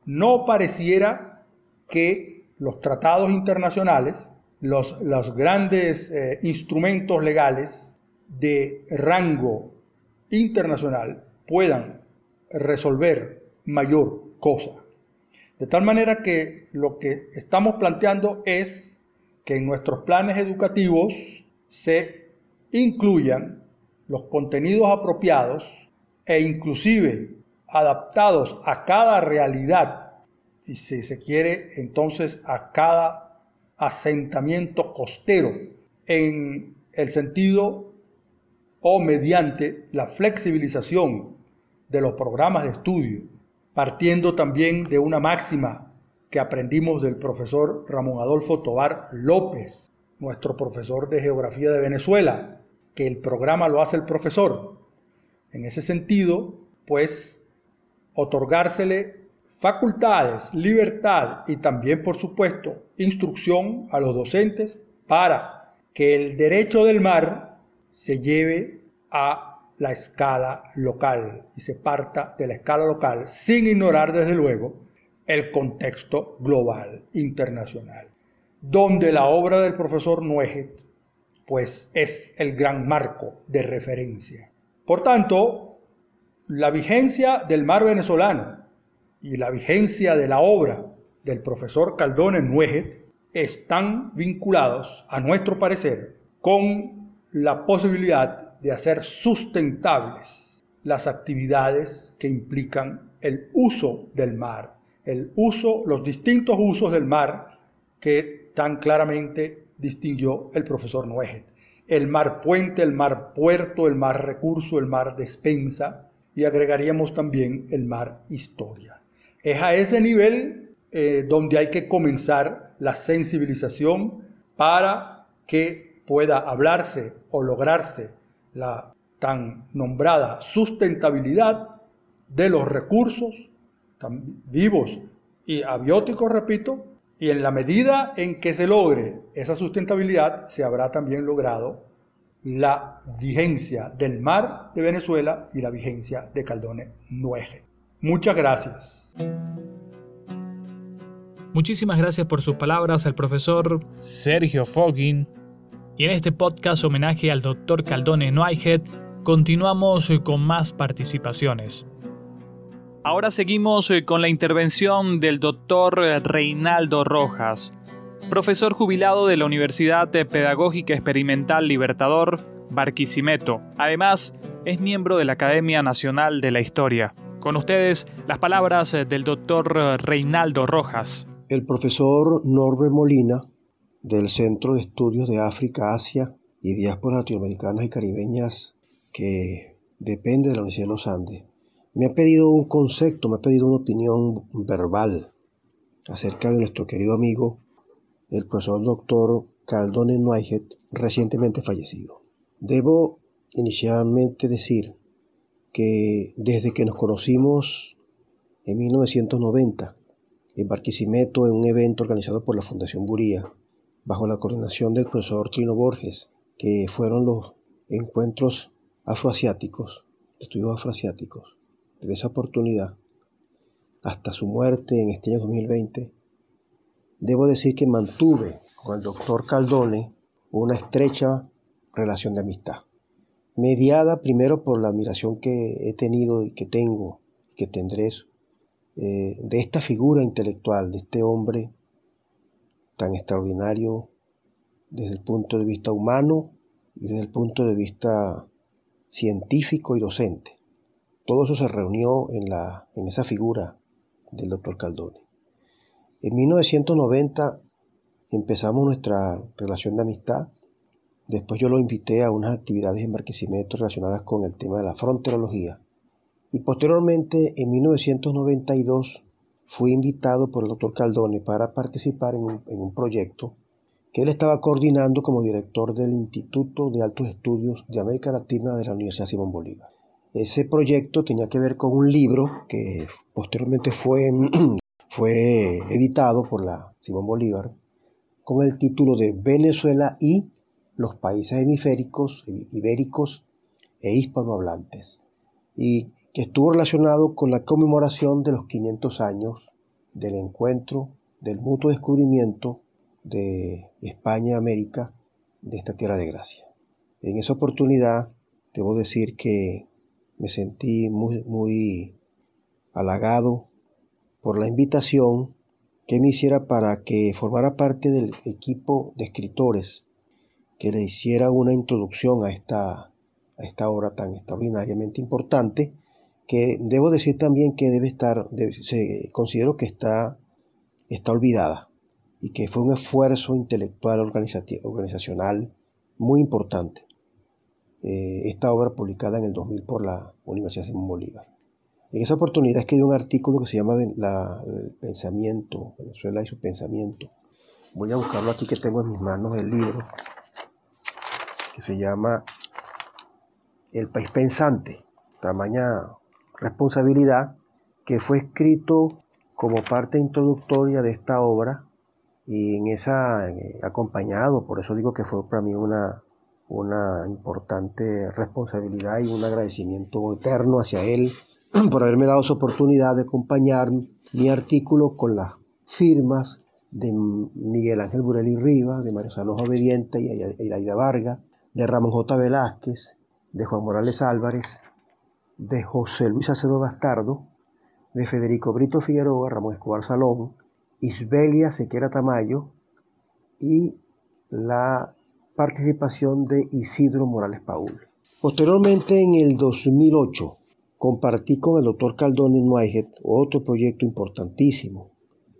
no pareciera que los tratados internacionales, los, los grandes eh, instrumentos legales de rango internacional puedan resolver mayor cosa. De tal manera que lo que estamos planteando es que en nuestros planes educativos se incluyan los contenidos apropiados e inclusive adaptados a cada realidad y si se quiere entonces a cada asentamiento costero en el sentido o mediante la flexibilización de los programas de estudio partiendo también de una máxima que aprendimos del profesor Ramón Adolfo Tobar López, nuestro profesor de Geografía de Venezuela, que el programa lo hace el profesor. En ese sentido, pues, otorgársele facultades, libertad y también, por supuesto, instrucción a los docentes para que el derecho del mar se lleve a la escala local y se parta de la escala local sin ignorar desde luego el contexto global, internacional, donde la obra del profesor Nueget pues es el gran marco de referencia. Por tanto, la vigencia del mar venezolano y la vigencia de la obra del profesor Caldone Nueget están vinculados, a nuestro parecer, con la posibilidad de hacer sustentables las actividades que implican el uso del mar, el uso, los distintos usos del mar que tan claramente distinguió el profesor Nueget. El mar puente, el mar puerto, el mar recurso, el mar despensa y agregaríamos también el mar historia. Es a ese nivel eh, donde hay que comenzar la sensibilización para que pueda hablarse o lograrse la tan nombrada sustentabilidad de los recursos vivos y abióticos, repito, y en la medida en que se logre esa sustentabilidad, se habrá también logrado la vigencia del mar de Venezuela y la vigencia de Caldone Nueje. Muchas gracias. Muchísimas gracias por sus palabras al profesor Sergio Foggin. Y en este podcast homenaje al doctor Caldone Nueje, continuamos con más participaciones. Ahora seguimos eh, con la intervención del doctor Reinaldo Rojas, profesor jubilado de la Universidad Pedagógica Experimental Libertador, Barquisimeto. Además, es miembro de la Academia Nacional de la Historia. Con ustedes, las palabras eh, del doctor Reinaldo Rojas. El profesor Norbert Molina, del Centro de Estudios de África, Asia y Diásporas Latinoamericanas y Caribeñas, que depende de la Universidad de los Andes, me ha pedido un concepto, me ha pedido una opinión verbal acerca de nuestro querido amigo, el profesor doctor Caldone Nuayet, recientemente fallecido. Debo inicialmente decir que desde que nos conocimos en 1990, en Barquisimeto, en un evento organizado por la Fundación Buría, bajo la coordinación del profesor Trino Borges, que fueron los encuentros afroasiáticos, estudios afroasiáticos, desde esa oportunidad hasta su muerte en este año 2020, debo decir que mantuve con el doctor Caldone una estrecha relación de amistad, mediada primero por la admiración que he tenido y que tengo que tendré eh, de esta figura intelectual, de este hombre tan extraordinario desde el punto de vista humano y desde el punto de vista científico y docente. Todo eso se reunió en, la, en esa figura del doctor Caldone. En 1990 empezamos nuestra relación de amistad. Después yo lo invité a unas actividades en Barquisimeto relacionadas con el tema de la fronterología. Y posteriormente, en 1992, fui invitado por el doctor Caldone para participar en un, en un proyecto que él estaba coordinando como director del Instituto de Altos Estudios de América Latina de la Universidad Simón Bolívar. Ese proyecto tenía que ver con un libro que posteriormente fue, fue editado por la Simón Bolívar con el título de Venezuela y los países hemisféricos, ibéricos e hispanohablantes, y que estuvo relacionado con la conmemoración de los 500 años del encuentro, del mutuo descubrimiento de España América de esta tierra de gracia. En esa oportunidad, debo decir que me sentí muy, muy halagado por la invitación que me hiciera para que formara parte del equipo de escritores que le hiciera una introducción a esta, a esta obra tan extraordinariamente importante que debo decir también que debe estar, se, considero que está, está olvidada y que fue un esfuerzo intelectual organizacional muy importante. Eh, esta obra publicada en el 2000 por la Universidad Simón Bolívar. En esa oportunidad escribí un artículo que se llama El pensamiento, Venezuela y su pensamiento. Voy a buscarlo aquí que tengo en mis manos el libro, que se llama El país pensante, tamaña responsabilidad, que fue escrito como parte introductoria de esta obra y en esa eh, acompañado, por eso digo que fue para mí una, una importante responsabilidad y un agradecimiento eterno hacia él por haberme dado esa oportunidad de acompañar mi artículo con las firmas de Miguel Ángel Burelli Riva, de Mario Salos Obediente y Iraida Varga, de Ramón J. Velázquez, de Juan Morales Álvarez, de José Luis Acedo Bastardo, de Federico Brito Figueroa, Ramón Escobar Salón, Isbelia Sequera Tamayo y la participación de Isidro Morales Paul. Posteriormente, en el 2008, compartí con el doctor Caldón Nuaget otro proyecto importantísimo,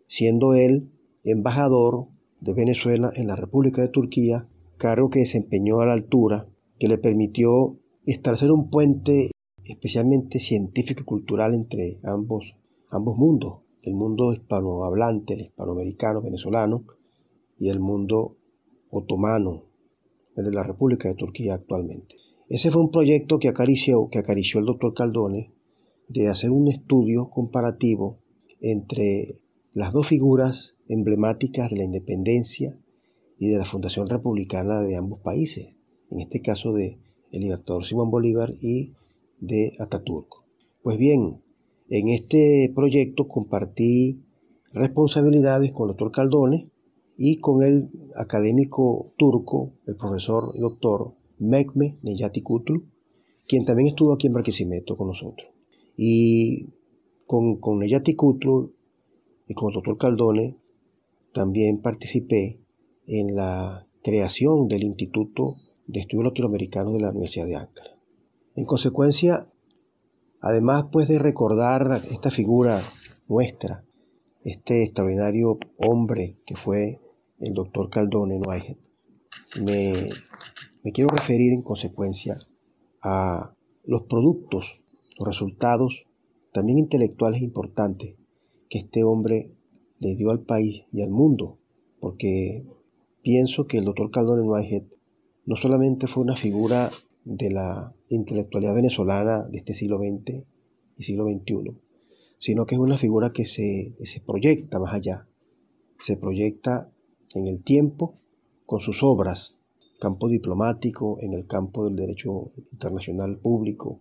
siendo él embajador de Venezuela en la República de Turquía, cargo que desempeñó a la altura, que le permitió establecer un puente especialmente científico y cultural entre ambos, ambos mundos, el mundo hispanohablante, el hispanoamericano, venezolano, y el mundo otomano, el de la República de Turquía actualmente. Ese fue un proyecto que acarició, que acarició el doctor Caldone de hacer un estudio comparativo entre las dos figuras emblemáticas de la independencia y de la fundación republicana de ambos países, en este caso de el libertador Simón Bolívar y de Ataturk. Pues bien, en este proyecto compartí responsabilidades con el doctor Caldone y con el académico turco, el profesor y doctor Mekme Neyati Kutlu, quien también estuvo aquí en Barquisimeto con nosotros. Y con, con Neyati Kutlu y con el doctor Caldone también participé en la creación del Instituto de Estudios Latinoamericanos de la Universidad de Ankara. En consecuencia, además pues de recordar esta figura nuestra, este extraordinario hombre que fue el doctor Caldone Whitehead, me, me quiero referir en consecuencia a los productos, los resultados también intelectuales importantes que este hombre le dio al país y al mundo, porque pienso que el doctor Caldone Whitehead no solamente fue una figura de la intelectualidad venezolana de este siglo XX y siglo XXI, sino que es una figura que se, se proyecta más allá, se proyecta en el tiempo con sus obras, campo diplomático, en el campo del derecho internacional público,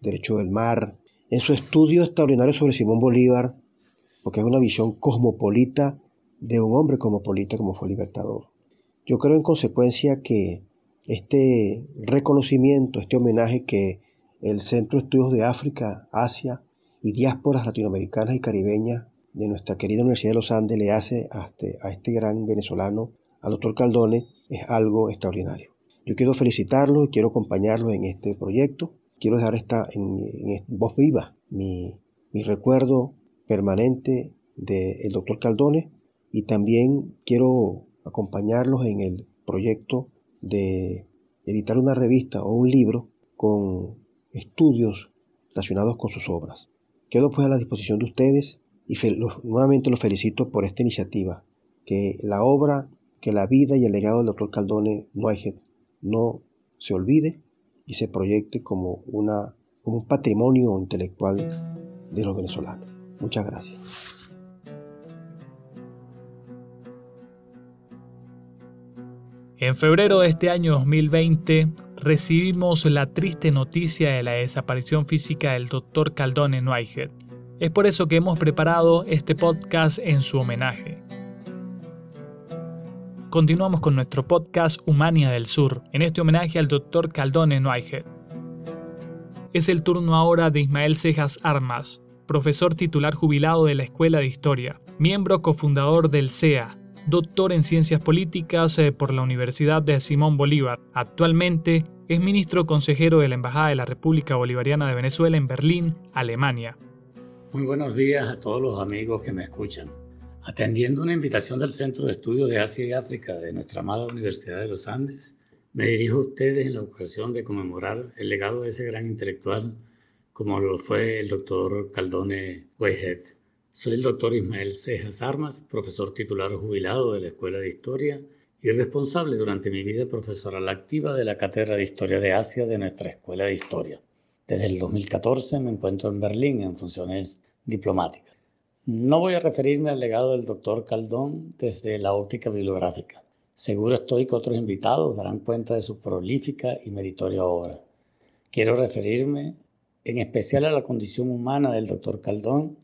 derecho del mar, en su estudio extraordinario sobre Simón Bolívar, porque es una visión cosmopolita de un hombre cosmopolita como fue Libertador. Yo creo en consecuencia que este reconocimiento, este homenaje que el Centro de Estudios de África, Asia y diásporas latinoamericanas y caribeñas de nuestra querida Universidad de los Andes le hace a este, este gran venezolano, al doctor Caldone, es algo extraordinario. Yo quiero felicitarlo y quiero acompañarlo en este proyecto. Quiero dejar esta en, voz viva mi, recuerdo permanente del doctor Caldone y también quiero acompañarlos en el proyecto de editar una revista o un libro con estudios relacionados con sus obras. Quedo pues a la disposición de ustedes y nuevamente los felicito por esta iniciativa, que la obra, que la vida y el legado del doctor Caldone no se olvide y se proyecte como, una, como un patrimonio intelectual de los venezolanos. Muchas gracias. En febrero de este año 2020 recibimos la triste noticia de la desaparición física del Dr. Caldone Whitehead. Es por eso que hemos preparado este podcast en su homenaje. Continuamos con nuestro podcast Humania del Sur, en este homenaje al Dr. Caldone Whitehead. Es el turno ahora de Ismael Cejas Armas, profesor titular jubilado de la Escuela de Historia, miembro cofundador del CEA, doctor en Ciencias Políticas eh, por la Universidad de Simón Bolívar. Actualmente es ministro consejero de la Embajada de la República Bolivariana de Venezuela en Berlín, Alemania. Muy buenos días a todos los amigos que me escuchan. Atendiendo una invitación del Centro de Estudios de Asia y África de nuestra amada Universidad de los Andes, me dirijo a ustedes en la ocasión de conmemorar el legado de ese gran intelectual como lo fue el doctor Caldone Whitehead. Soy el doctor Ismael Cejas Armas, profesor titular jubilado de la Escuela de Historia y responsable durante mi vida profesoral activa de la Cátedra de Historia de Asia de nuestra Escuela de Historia. Desde el 2014 me encuentro en Berlín en funciones diplomáticas. No voy a referirme al legado del doctor Caldón desde la óptica bibliográfica. Seguro estoy que otros invitados darán cuenta de su prolífica y meritoria obra. Quiero referirme en especial a la condición humana del doctor Caldón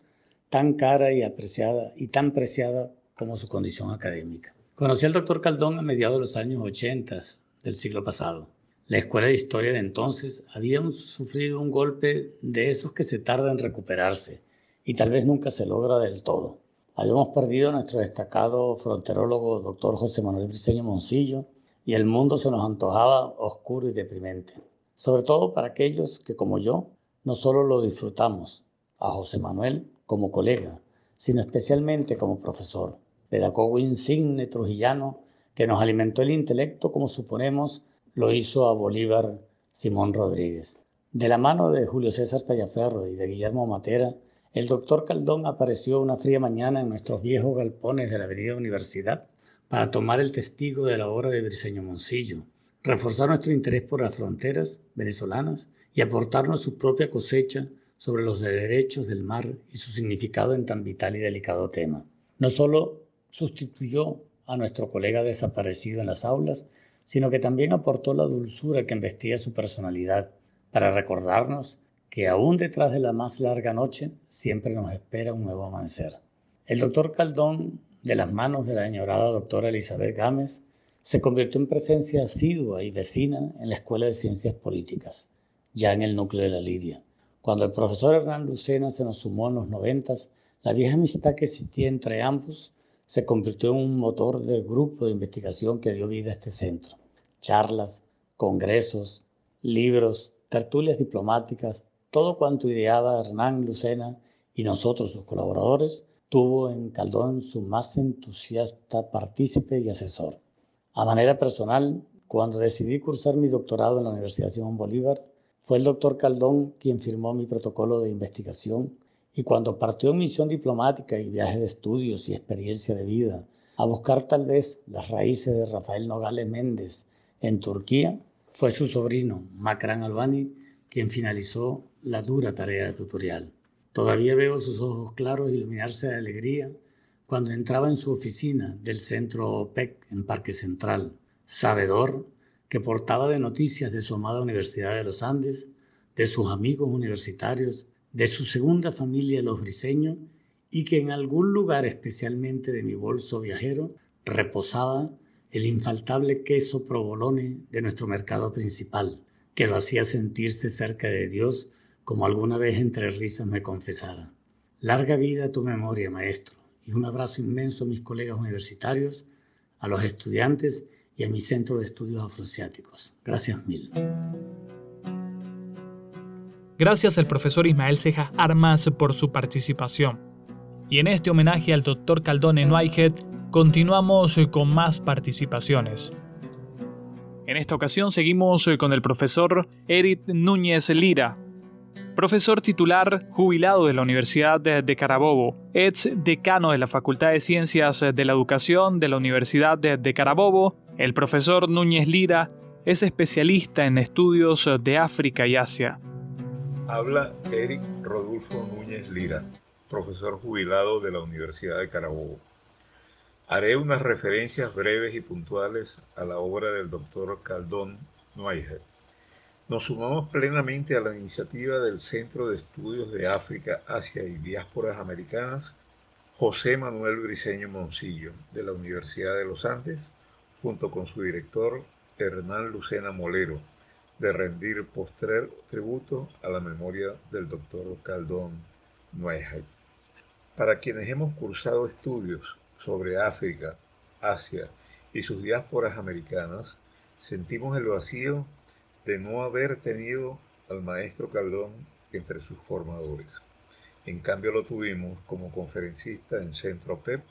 tan cara y apreciada y tan preciada como su condición académica. Conocí al doctor Caldón a mediados de los años 80 del siglo pasado. La escuela de historia de entonces había sufrido un golpe de esos que se tarda en recuperarse y tal vez nunca se logra del todo. Habíamos perdido a nuestro destacado fronterólogo doctor José Manuel Briceño Moncillo y el mundo se nos antojaba oscuro y deprimente. Sobre todo para aquellos que como yo no solo lo disfrutamos, a José Manuel como colega, sino especialmente como profesor. pedagogo insigne trujillano que nos alimentó el intelecto como suponemos lo hizo a Bolívar Simón Rodríguez. De la mano de Julio César Tallaferro y de Guillermo Matera, el doctor Caldón apareció una fría mañana en nuestros viejos galpones de la Avenida Universidad para tomar el testigo de la obra de Briceño Moncillo, reforzar nuestro interés por las fronteras venezolanas y aportarnos su propia cosecha sobre los derechos del mar y su significado en tan vital y delicado tema. No solo sustituyó a nuestro colega desaparecido en las aulas, sino que también aportó la dulzura que embestía su personalidad para recordarnos que aún detrás de la más larga noche siempre nos espera un nuevo amanecer. El doctor Caldón, de las manos de la añorada doctora Elizabeth Gámez, se convirtió en presencia asidua y vecina en la Escuela de Ciencias Políticas, ya en el núcleo de la Lidia. Cuando el profesor Hernán Lucena se nos sumó en los noventas, la vieja amistad que existía entre ambos se convirtió en un motor del grupo de investigación que dio vida a este centro. Charlas, congresos, libros, tertulias diplomáticas, todo cuanto ideaba Hernán Lucena y nosotros, sus colaboradores, tuvo en Caldón su más entusiasta partícipe y asesor. A manera personal, cuando decidí cursar mi doctorado en la Universidad Simón Bolívar, fue el doctor Caldón quien firmó mi protocolo de investigación y cuando partió en misión diplomática y viaje de estudios y experiencia de vida a buscar tal vez las raíces de Rafael Nogales Méndez en Turquía, fue su sobrino, Macran Albani, quien finalizó la dura tarea de tutorial. Todavía veo sus ojos claros iluminarse de alegría cuando entraba en su oficina del centro OPEC en Parque Central, sabedor que portaba de noticias de su amada Universidad de los Andes, de sus amigos universitarios, de su segunda familia los briseños y que en algún lugar especialmente de mi bolso viajero reposaba el infaltable queso provolone de nuestro mercado principal, que lo hacía sentirse cerca de Dios, como alguna vez entre risas me confesara. Larga vida a tu memoria, maestro, y un abrazo inmenso a mis colegas universitarios, a los estudiantes y a mi centro de estudios afroasiáticos. Gracias mil. Gracias al profesor Ismael Cejas Armas por su participación. Y en este homenaje al doctor Caldón Whitehead, continuamos con más participaciones. En esta ocasión seguimos eh, con el profesor Eric Núñez Lira, profesor titular jubilado de la Universidad de, Carabobo, ex decano de la Facultad de Ciencias de la Educación de la Universidad de Carabobo. El profesor Núñez Lira es especialista en estudios de África y Asia. Habla Eric Rodolfo Núñez Lira, profesor jubilado de la Universidad de Carabobo. Haré unas referencias breves y puntuales a la obra del doctor Caldón Neuheit. Nos sumamos plenamente a la iniciativa del Centro de Estudios de África, Asia y Diásporas Americanas, José Manuel Briceño Moncillo, de la Universidad de los Andes, junto con su director Hernán Lucena Molero, de rendir postrer tributo a la memoria del doctor Caldón Neuheit. Para quienes hemos cursado estudios sobre África, Asia y sus diásporas americanas, sentimos el vacío de no haber tenido al maestro Caldón entre sus formadores. En cambio lo tuvimos como conferencista en Centro PEP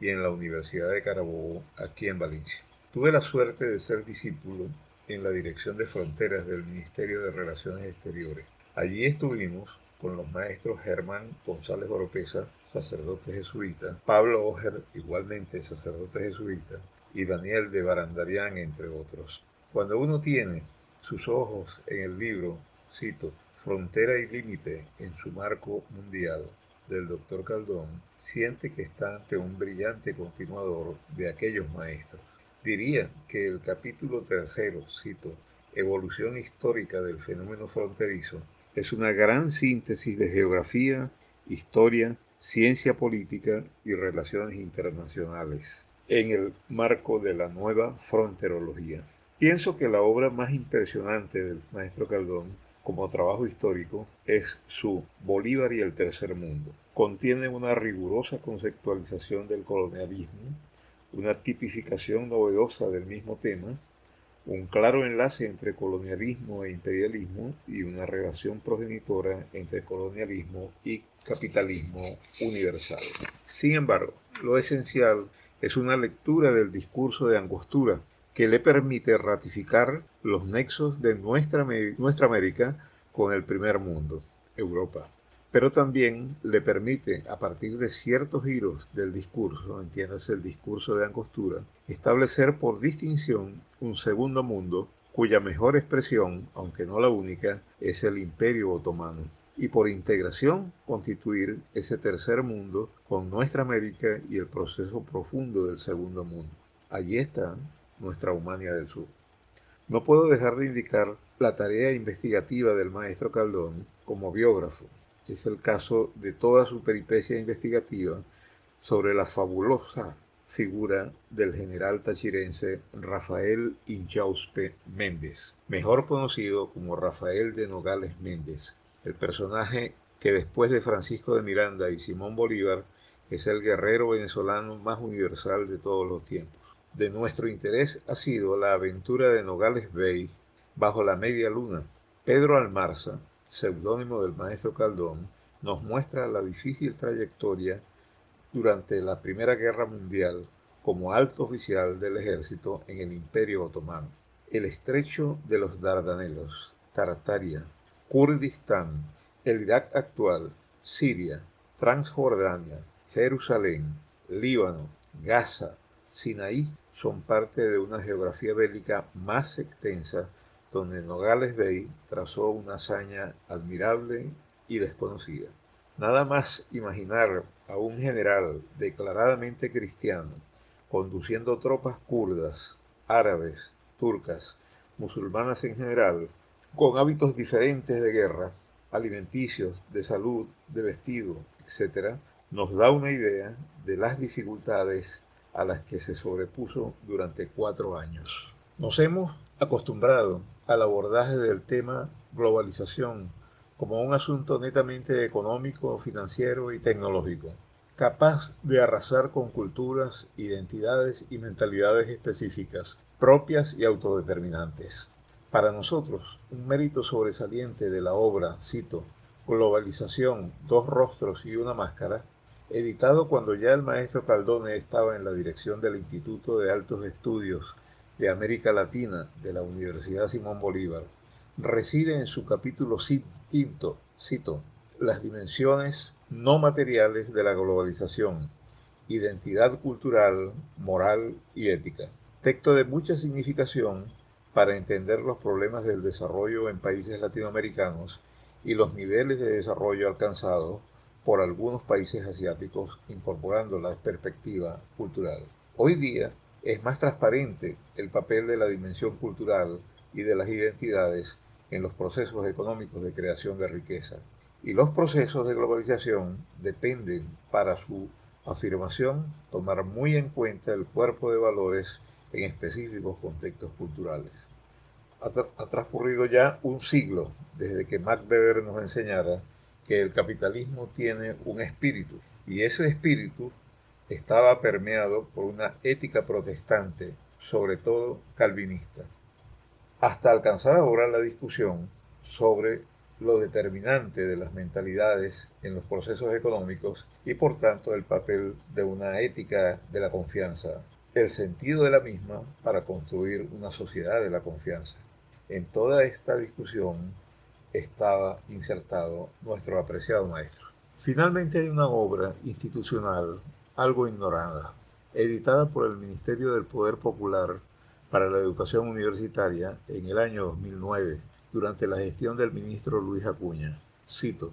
y en la Universidad de Carabobo, aquí en Valencia. Tuve la suerte de ser discípulo en la Dirección de Fronteras del Ministerio de Relaciones Exteriores. Allí estuvimos con los maestros Germán González Oropesa, sacerdote jesuita, Pablo Oger, igualmente sacerdote jesuita, y Daniel de Barandarián, entre otros. Cuando uno tiene sus ojos en el libro, cito, Frontera y Límite en su marco mundial, del doctor Caldón, siente que está ante un brillante continuador de aquellos maestros. Diría que el capítulo tercero, cito, Evolución histórica del fenómeno fronterizo, es una gran síntesis de geografía, historia, ciencia política y relaciones internacionales en el marco de la nueva fronterología. Pienso que la obra más impresionante del maestro Caldón como trabajo histórico es su Bolívar y el Tercer Mundo. Contiene una rigurosa conceptualización del colonialismo, una tipificación novedosa del mismo tema, un claro enlace entre colonialismo e imperialismo y una relación progenitora entre colonialismo y capitalismo universal. Sin embargo, lo esencial es una lectura del discurso de Angostura que le permite ratificar los nexos de nuestra, nuestra América con el primer mundo, Europa pero también le permite, a partir de ciertos giros del discurso, entiéndase el discurso de Angostura, establecer por distinción un segundo mundo cuya mejor expresión, aunque no la única, es el imperio otomano, y por integración constituir ese tercer mundo con nuestra América y el proceso profundo del segundo mundo. Allí está nuestra Humania del Sur. No puedo dejar de indicar la tarea investigativa del maestro Caldón como biógrafo, es el caso de toda su peripecia investigativa sobre la fabulosa figura del general tachirense Rafael Inchauspe Méndez, mejor conocido como Rafael de Nogales Méndez, el personaje que después de Francisco de Miranda y Simón Bolívar es el guerrero venezolano más universal de todos los tiempos. De nuestro interés ha sido la aventura de Nogales Bay bajo la media luna. Pedro Almarza, seudónimo del maestro Caldón, nos muestra la difícil trayectoria durante la Primera Guerra Mundial como alto oficial del ejército en el Imperio Otomano. El estrecho de los Dardanelos, Tartaria, Kurdistán, el Irak actual, Siria, Transjordania, Jerusalén, Líbano, Gaza, Sinaí son parte de una geografía bélica más extensa donde Nogales Bey trazó una hazaña admirable y desconocida. Nada más imaginar a un general declaradamente cristiano conduciendo tropas kurdas, árabes, turcas, musulmanas en general, con hábitos diferentes de guerra, alimenticios, de salud, de vestido, etc., nos da una idea de las dificultades a las que se sobrepuso durante cuatro años. Nos hemos acostumbrado al abordaje del tema globalización como un asunto netamente económico, financiero y tecnológico, capaz de arrasar con culturas, identidades y mentalidades específicas, propias y autodeterminantes. Para nosotros, un mérito sobresaliente de la obra, cito, Globalización, dos rostros y una máscara, editado cuando ya el maestro Caldone estaba en la dirección del Instituto de Altos Estudios de América Latina de la Universidad Simón Bolívar, reside en su capítulo quinto, cito, las dimensiones no materiales de la globalización, identidad cultural, moral y ética. Texto de mucha significación para entender los problemas del desarrollo en países latinoamericanos y los niveles de desarrollo alcanzados por algunos países asiáticos incorporando la perspectiva cultural. Hoy día, es más transparente el papel de la dimensión cultural y de las identidades en los procesos económicos de creación de riqueza. Y los procesos de globalización dependen para su afirmación tomar muy en cuenta el cuerpo de valores en específicos contextos culturales. Ha, transcurrido ya un siglo desde que Max Weber nos enseñara que el capitalismo tiene un espíritu y ese espíritu estaba permeado por una ética protestante, sobre todo calvinista, hasta alcanzar ahora la discusión sobre lo determinante de las mentalidades en los procesos económicos y por tanto el papel de una ética de la confianza, el sentido de la misma para construir una sociedad de la confianza. En toda esta discusión estaba insertado nuestro apreciado maestro. Finalmente hay una obra institucional algo ignorada, editada por el Ministerio del Poder Popular para la Educación Universitaria en el año 2009, durante la gestión del ministro Luis Acuña. Cito,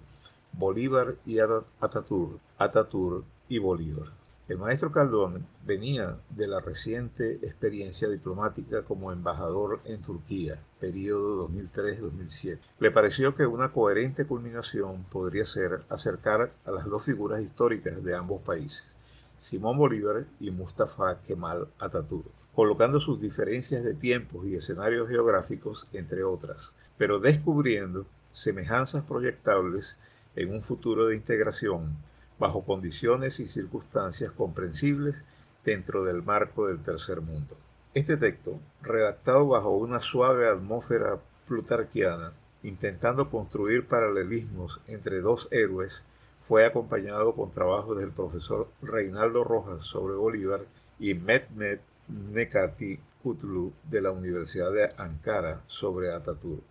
Bolívar y Atatur, Atatur y Bolívar. El maestro Caldón venía de la reciente experiencia diplomática como embajador en Turquía, periodo 2003-2007. Le pareció que una coherente culminación podría ser acercar a las dos figuras históricas de ambos países, Simón Bolívar y Mustafa Kemal Atatürk, colocando sus diferencias de tiempos y escenarios geográficos, entre otras, pero descubriendo semejanzas proyectables en un futuro de integración bajo condiciones y circunstancias comprensibles dentro del marco del tercer mundo. Este texto, redactado bajo una suave atmósfera plutarquiana, intentando construir paralelismos entre dos héroes, fue acompañado con trabajos del profesor Reinaldo Rojas sobre Bolívar y Mehmet Nekati Kutlu de la Universidad de Ankara sobre Ataturk.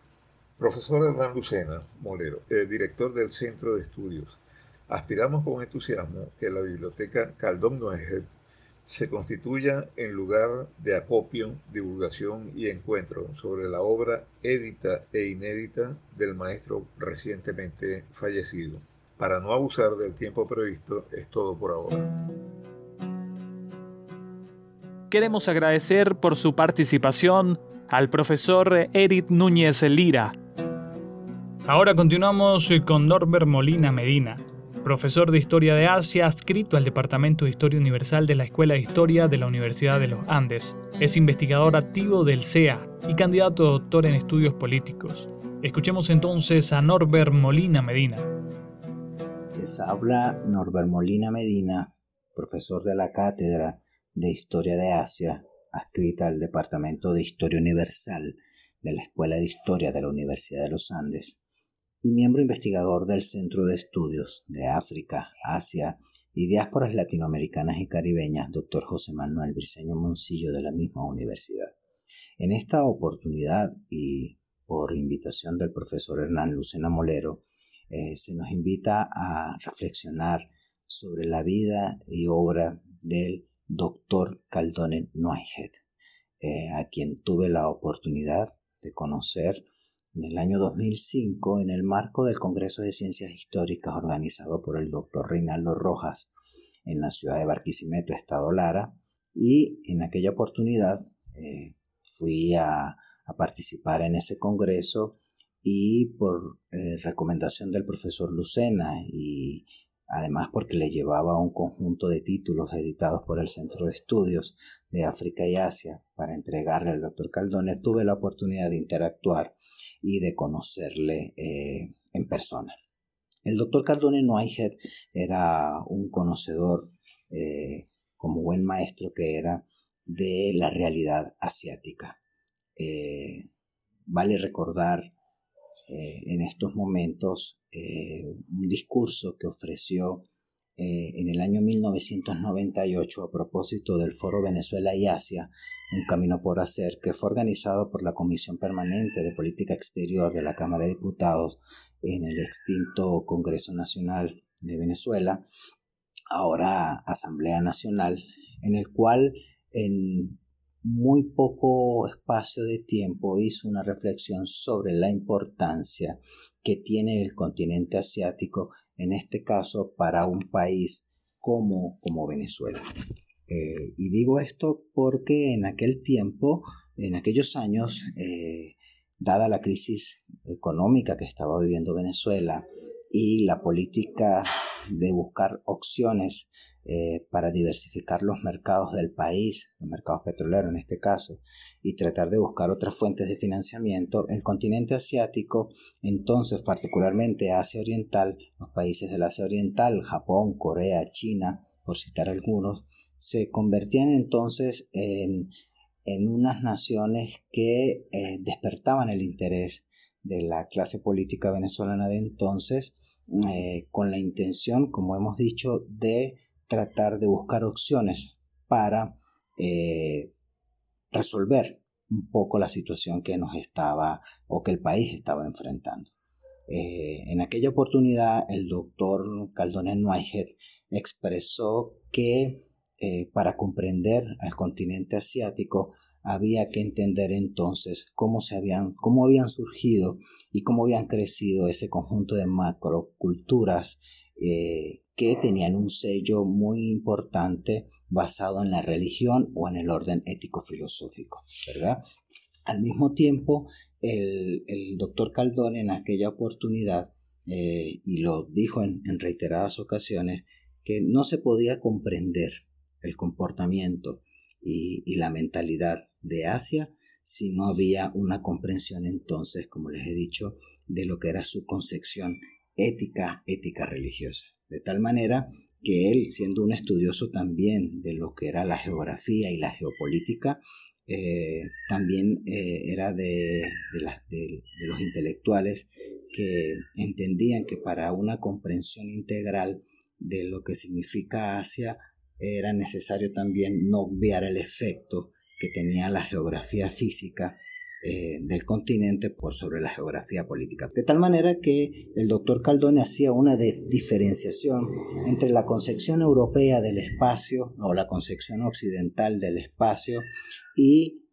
Profesor Hernán Lucena Molero, eh, director del Centro de Estudios, aspiramos con entusiasmo que la Biblioteca Caldón se constituya en lugar de acopio, divulgación y encuentro sobre la obra édita e inédita del maestro recientemente fallecido. Para no abusar del tiempo previsto, es todo por ahora. Queremos agradecer por su participación al profesor Eric Núñez Lira. Ahora continuamos con Norbert Molina Medina, profesor de Historia de Asia adscrito al Departamento de Historia Universal de la Escuela de Historia de la Universidad de los Andes. Es investigador activo del CEA y candidato a doctor en estudios políticos. Escuchemos entonces a Norbert Molina Medina. Les habla Norbert Molina Medina, profesor de la Cátedra de Historia de Asia, adscrita al Departamento de Historia Universal de la Escuela de Historia de la Universidad de los Andes, y miembro investigador del Centro de Estudios de África, Asia y Diásporas Latinoamericanas y Caribeñas, Dr. José Manuel Briceño Moncillo de la misma universidad. En esta oportunidad y por invitación del profesor Hernán Lucena Molero, eh, se nos invita a reflexionar sobre la vida y obra del doctor Caldonen Neuheit, eh, a quien tuve la oportunidad de conocer en el año 2005 en el marco del Congreso de Ciencias Históricas organizado por el doctor Reinaldo Rojas en la ciudad de Barquisimeto, Estado Lara, y en aquella oportunidad eh, fui a, participar en ese congreso y por eh, recomendación del profesor Lucena y además porque le llevaba un conjunto de títulos editados por el Centro de Estudios de África y Asia para entregarle al doctor Caldone, tuve la oportunidad de interactuar y de conocerle eh, en persona. El doctor Caldone Noahead era un conocedor, eh, como buen maestro que era, de la realidad asiática. Vale recordar en estos momentos eh, un discurso que ofreció eh, en el año 1998 a propósito del Foro Venezuela y Asia, un camino por hacer, que fue organizado por la Comisión Permanente de Política Exterior de la Cámara de Diputados en el extinto Congreso Nacional de Venezuela, ahora Asamblea Nacional, en el cual en muy poco espacio de tiempo hizo una reflexión sobre la importancia que tiene el continente asiático, en este caso para un país como, como Venezuela. Eh, y digo esto porque en aquel tiempo, en aquellos años, eh, dada la crisis económica que estaba viviendo Venezuela y la política de buscar opciones eh, para diversificar los mercados del país, los mercados petroleros en este caso, y tratar de buscar otras fuentes de financiamiento, el continente asiático, entonces particularmente Asia Oriental, los países del Asia Oriental, Japón, Corea, China, por citar algunos, se convertían entonces en, en unas naciones que eh, despertaban el interés de la clase política venezolana de entonces, eh, con la intención, como hemos dicho, de tratar de buscar opciones para eh, resolver un poco la situación que nos estaba o que el país estaba enfrentando. Eh, en aquella oportunidad el doctor Caldonen Neuheit expresó que eh, para comprender al continente asiático había que entender entonces cómo, se habían, cómo habían surgido y cómo habían crecido ese conjunto de macroculturas que tenían un sello muy importante basado en la religión o en el orden ético-filosófico, ¿verdad? Al mismo tiempo, el, doctor Caldón en aquella oportunidad, eh, y lo dijo en, reiteradas ocasiones, que no se podía comprender el comportamiento y, y la mentalidad de Asia si no había una comprensión entonces, como les he dicho, de lo que era su concepción ética, ética religiosa. De tal manera que él, siendo un estudioso también de lo que era la geografía y la geopolítica, eh, también eh, era de, de, los intelectuales que entendían que para una comprensión integral de lo que significa Asia era necesario también no obviar el efecto que tenía la geografía física eh, del continente por sobre la geografía política. De tal manera que el doctor Caldone hacía una diferenciación entre la concepción europea del espacio o la concepción occidental del espacio y,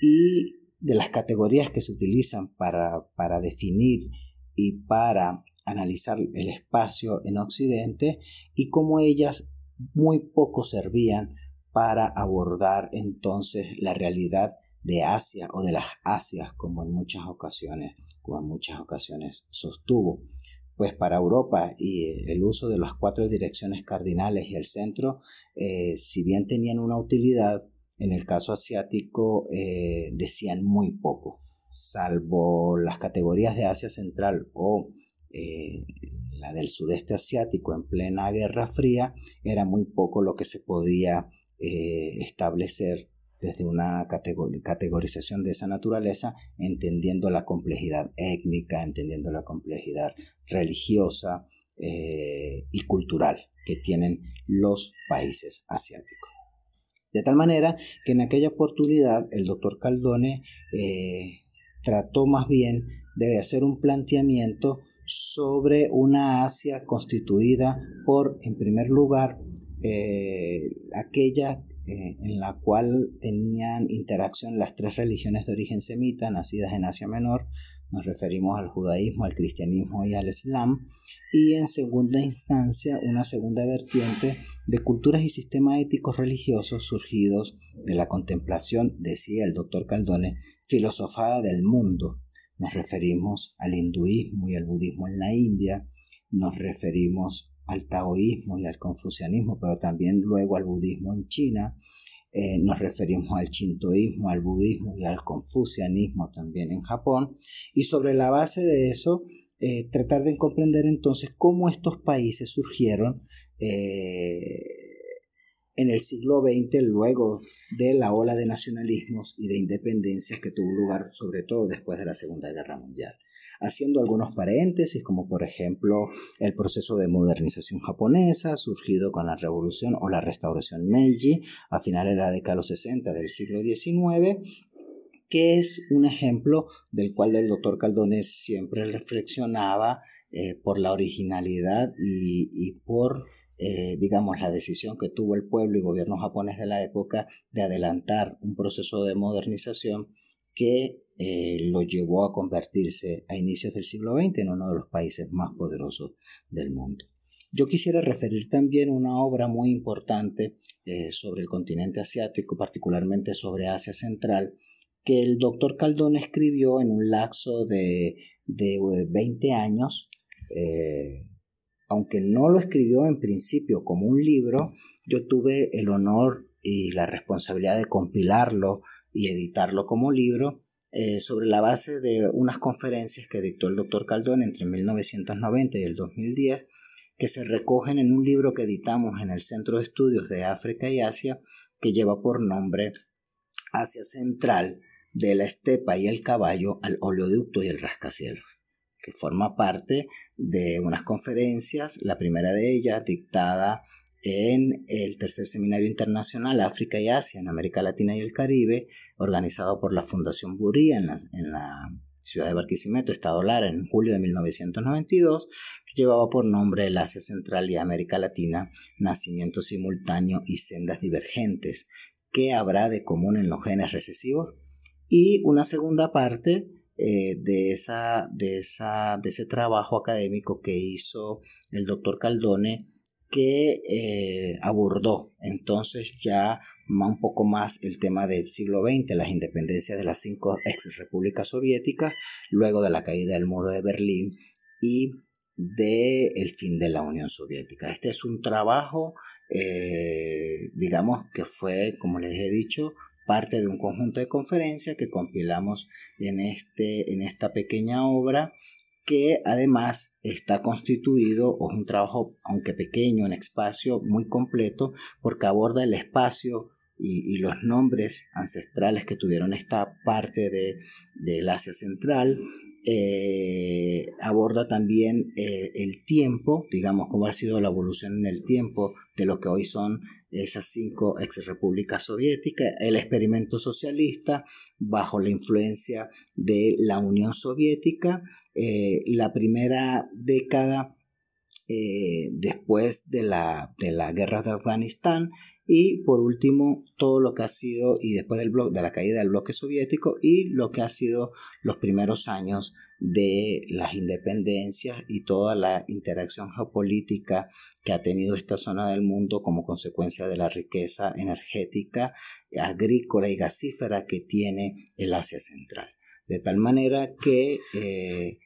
y de las categorías que se utilizan para, para definir y para analizar el espacio en Occidente y cómo ellas muy poco servían para abordar entonces la realidad de Asia o de las Asias, como en muchas ocasiones, como en muchas ocasiones sostuvo. Pues para Europa y el uso de las cuatro direcciones cardinales y el centro, eh, si bien tenían una utilidad, en el caso asiático eh, decían muy poco, salvo las categorías de Asia Central o eh, la del sudeste asiático en plena Guerra Fría, era muy poco lo que se podía establecer desde una categorización de esa naturaleza, entendiendo la complejidad étnica, entendiendo la complejidad religiosa eh, y cultural que tienen los países asiáticos. De tal manera que en aquella oportunidad el doctor Caldone eh, trató más bien de hacer un planteamiento sobre una Asia constituida por, en primer lugar, eh, aquella eh, en la cual tenían interacción las tres religiones de origen semita nacidas en Asia Menor, nos referimos al judaísmo, al cristianismo y al islam, y en segunda instancia una segunda vertiente de culturas y sistemas éticos religiosos surgidos de la contemplación, decía el doctor Caldone, filosofada del mundo. Nos referimos al hinduismo y al budismo en la India, nos referimos al taoísmo y al confucianismo, pero también luego al budismo en China. Eh, nos referimos al chintoísmo, al budismo y al confucianismo también en Japón. Y sobre la base de eso, eh, tratar de comprender entonces cómo estos países surgieron eh, en el siglo XX, luego de la ola de nacionalismos y de independencias que tuvo lugar sobre todo después de la Segunda Guerra Mundial haciendo algunos paréntesis, como por ejemplo el proceso de modernización japonesa surgido con la revolución o la restauración Meiji a finales de la década de los 60 del siglo XIX, que es un ejemplo del cual el doctor Caldones siempre reflexionaba eh, por la originalidad y, por eh, digamos, la decisión que tuvo el pueblo y gobierno japonés de la época de adelantar un proceso de modernización que eh, lo llevó a convertirse a inicios del siglo XX en uno de los países más poderosos del mundo. Yo quisiera referir también una obra muy importante eh, sobre el continente asiático, particularmente sobre Asia Central, que el doctor Caldón escribió en un lapso de, de 20 años. Eh, aunque no lo escribió en principio como un libro, yo tuve el honor y la responsabilidad de compilarlo y editarlo como libro eh, sobre la base de unas conferencias que dictó el doctor Caldón entre 1990 y el 2010, que se recogen en un libro que editamos en el Centro de Estudios de África y Asia, que lleva por nombre Asia Central, de la estepa y el caballo al oleoducto y el rascacielos, que forma parte de unas conferencias, la primera de ellas dictada en el tercer seminario internacional África y Asia en América Latina y el Caribe, organizado por la Fundación Burí en la, ciudad de Barquisimeto, Estado Lara, en julio de 1992, que llevaba por nombre el Asia Central y América Latina, Nacimiento Simultáneo y Sendas Divergentes, ¿qué habrá de común en los genes recesivos? Y una segunda parte eh, de, esa, de, esa, de ese trabajo académico que hizo el doctor Caldone que eh, abordó entonces ya un poco más el tema del siglo XX, las independencias de las cinco ex repúblicas soviéticas, luego de la caída del muro de Berlín y del el fin de la Unión Soviética. Este es un trabajo, eh, digamos, que fue, como les he dicho, parte de un conjunto de conferencias que compilamos en, este, en esta pequeña obra que además está constituido, o es un trabajo, aunque pequeño, en espacio muy completo, porque aborda el espacio y, los nombres ancestrales que tuvieron esta parte de, del Asia Central. Eh, aborda también eh, el tiempo, digamos, cómo ha sido la evolución en el tiempo de lo que hoy son esas cinco ex repúblicas soviéticas, el experimento socialista bajo la influencia de la Unión Soviética, eh, la primera década después de la, de la guerra de Afganistán y por último, todo lo que ha sido, y después del de la caída del bloque soviético, y lo que ha sido los primeros años de las independencias y toda la interacción geopolítica que ha tenido esta zona del mundo como consecuencia de la riqueza energética, agrícola y gasífera que tiene el Asia Central. De tal manera que eh,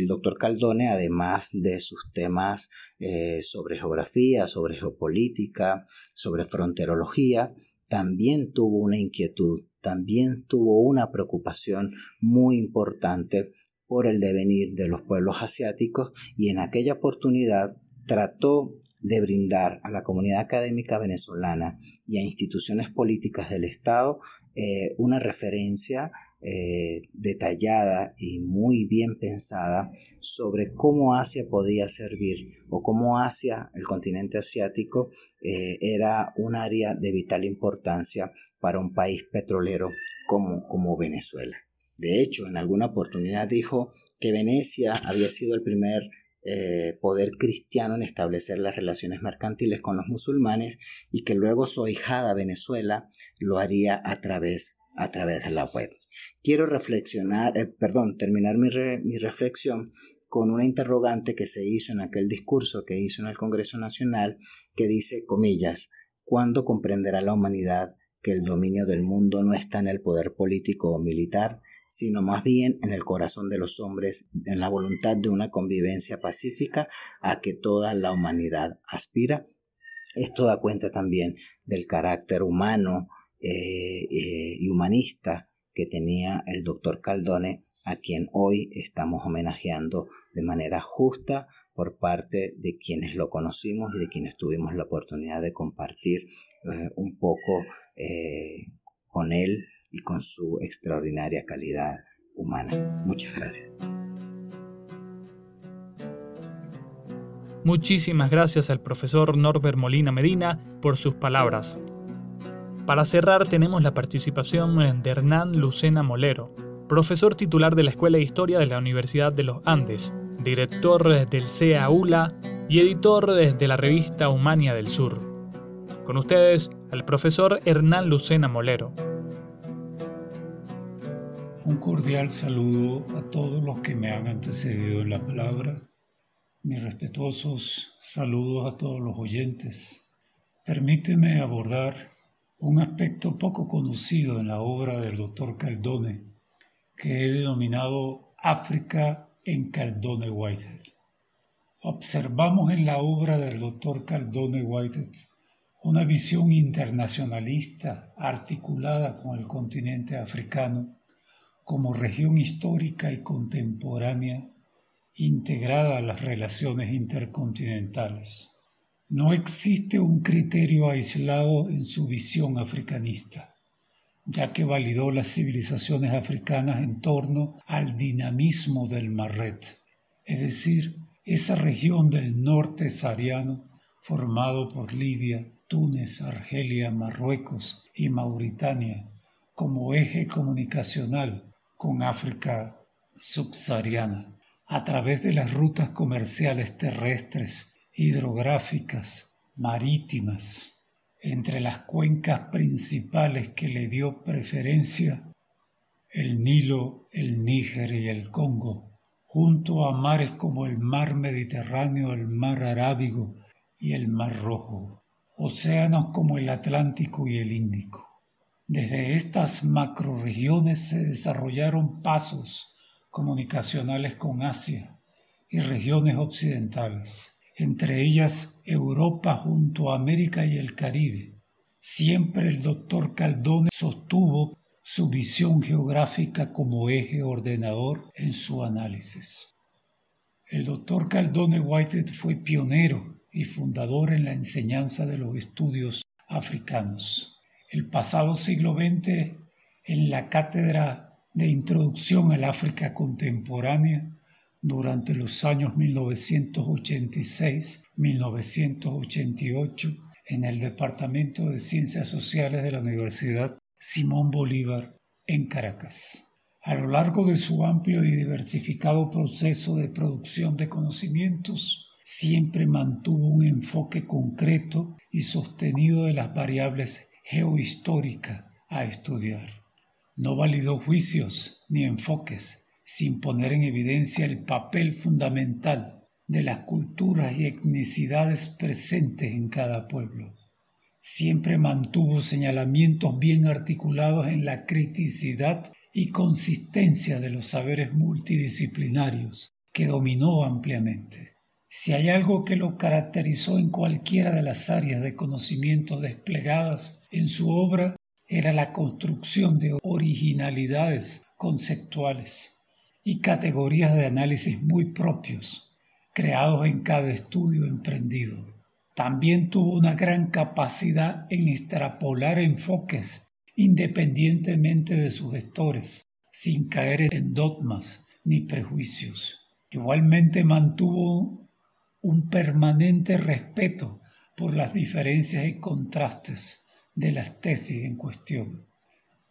el doctor Caldone, además de sus temas eh, sobre geografía, sobre geopolítica, sobre fronterología, también tuvo una inquietud, también tuvo una preocupación muy importante por el devenir de los pueblos asiáticos y en aquella oportunidad trató de brindar a la comunidad académica venezolana y a instituciones políticas del Estado eh, una referencia eh, detallada y muy bien pensada sobre cómo Asia podía servir o cómo Asia, el continente asiático, eh, era un área de vital importancia para un país petrolero como, como Venezuela. De hecho, en alguna oportunidad dijo que Venecia había sido el primer eh, poder cristiano en establecer las relaciones mercantiles con los musulmanes y que luego su hijada Venezuela lo haría a través a través de la web. Quiero reflexionar, eh, perdón, terminar mi, mi reflexión con una interrogante que se hizo en aquel discurso que hizo en el Congreso Nacional que dice, comillas, ¿cuándo comprenderá la humanidad que el dominio del mundo no está en el poder político o militar, sino más bien en el corazón de los hombres, en la voluntad de una convivencia pacífica a que toda la humanidad aspira? Esto da cuenta también del carácter humano, eh, eh, y humanista que tenía el doctor Caldone, a quien hoy estamos homenajeando de manera justa por parte de quienes lo conocimos y de quienes tuvimos la oportunidad de compartir eh, un poco con él y con su extraordinaria calidad humana. Muchas gracias. Muchísimas gracias al profesor Norbert Molina Medina por sus palabras. Para cerrar tenemos la participación de Hernán Lucena Molero, profesor titular de la Escuela de Historia de la Universidad de los Andes, director del CEA-ULA y editor de la revista Humania del Sur. Con ustedes, el profesor Hernán Lucena Molero. Un cordial saludo a todos los que me han antecedido en la palabra. Mis respetuosos saludos a todos los oyentes. Permíteme abordar un aspecto poco conocido en la obra del doctor Caldone, que he denominado África en Caldone Whitehead. Observamos en la obra del doctor Caldone Whitehead una visión internacionalista articulada con el continente africano como región histórica y contemporánea integrada a las relaciones intercontinentales. No existe un criterio aislado en su visión africanista, ya que validó las civilizaciones africanas en torno al dinamismo del Marret, es decir, esa región del norte sahariano formado por Libia, Túnez, Argelia, Marruecos y Mauritania como eje comunicacional con África subsahariana a través de las rutas comerciales terrestres hidrográficas, marítimas, entre las cuencas principales que le dio preferencia el Nilo, el Níger y el Congo, junto a mares como el mar Mediterráneo, el mar Arábigo y el mar Rojo, océanos como el Atlántico y el Índico. Desde estas macroregiones se desarrollaron pasos comunicacionales con Asia y regiones occidentales entre ellas Europa junto a América y el Caribe. Siempre el doctor Caldone sostuvo su visión geográfica como eje ordenador en su análisis. El doctor Caldone Whitehead fue pionero y fundador en la enseñanza de los estudios africanos. el pasado siglo XX en la cátedra de Introducción al África Contemporánea durante los años 1986-1988 en el Departamento de Ciencias Sociales de la Universidad Simón Bolívar en Caracas. A lo largo de su amplio y diversificado proceso de producción de conocimientos, siempre mantuvo un enfoque concreto y sostenido de las variables geohistóricas a estudiar. No validó juicios ni enfoques sin poner en evidencia el papel fundamental de las culturas y etnicidades presentes en cada pueblo. Siempre mantuvo señalamientos bien articulados en la criticidad y consistencia de los saberes multidisciplinarios que dominó ampliamente. Si hay algo que lo caracterizó en cualquiera de las áreas de conocimiento desplegadas en su obra, era la construcción de originalidades conceptuales y categorías de análisis muy propios, creados en cada estudio emprendido. También tuvo una gran capacidad en extrapolar enfoques independientemente de sus gestores, sin caer en dogmas ni prejuicios. Igualmente mantuvo un permanente respeto por las diferencias y contrastes de las tesis en cuestión.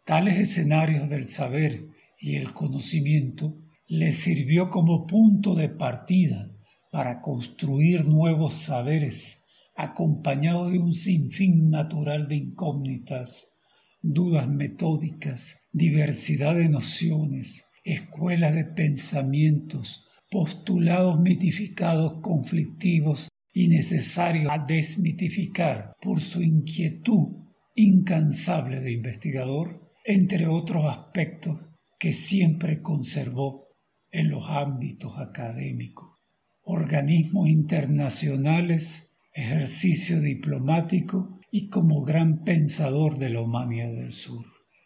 Tales escenarios del saber y el conocimiento le sirvió como punto de partida para construir nuevos saberes acompañado de un sinfín natural de incógnitas dudas metódicas, diversidad de nociones, escuelas de pensamientos, postulados mitificados conflictivos y necesarios a desmitificar por su inquietud incansable de investigador, entre otros aspectos que siempre conservó en los ámbitos académicos, organismos internacionales, ejercicio diplomático y como gran pensador de la humanidad del sur.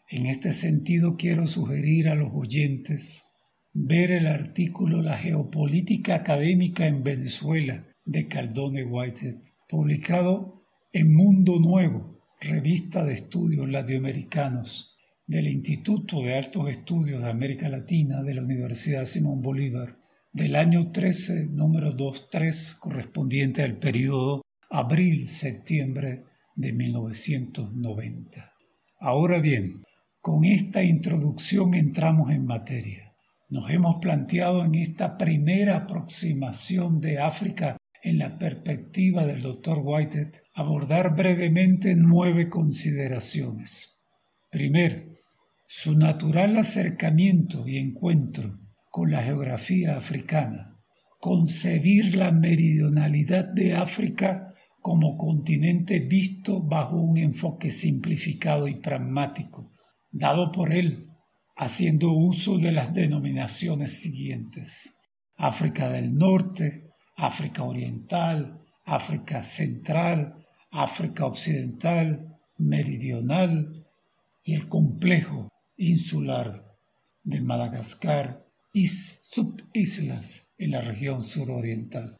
En este sentido quiero sugerir a los oyentes ver el artículo La geopolítica académica en Venezuela de Caldone Whitehead, publicado en Mundo Nuevo, revista de estudios latinoamericanos del Instituto de Altos Estudios de América Latina de la Universidad Simón Bolívar, del año 13, número 23, correspondiente al periodo abril-septiembre de 1990. Ahora bien, con esta introducción entramos en materia. Nos hemos planteado en esta primera aproximación de África en la perspectiva del Dr. Whitehead abordar brevemente nueve consideraciones. Primero, su natural acercamiento y encuentro con la geografía africana, concebir la meridionalidad de África como continente visto bajo un enfoque simplificado y pragmático, dado por él, haciendo uso de las denominaciones siguientes. África del Norte, África Oriental, África Central, África Occidental, Meridional y el complejo insular de Madagascar y subislas en la región suroriental.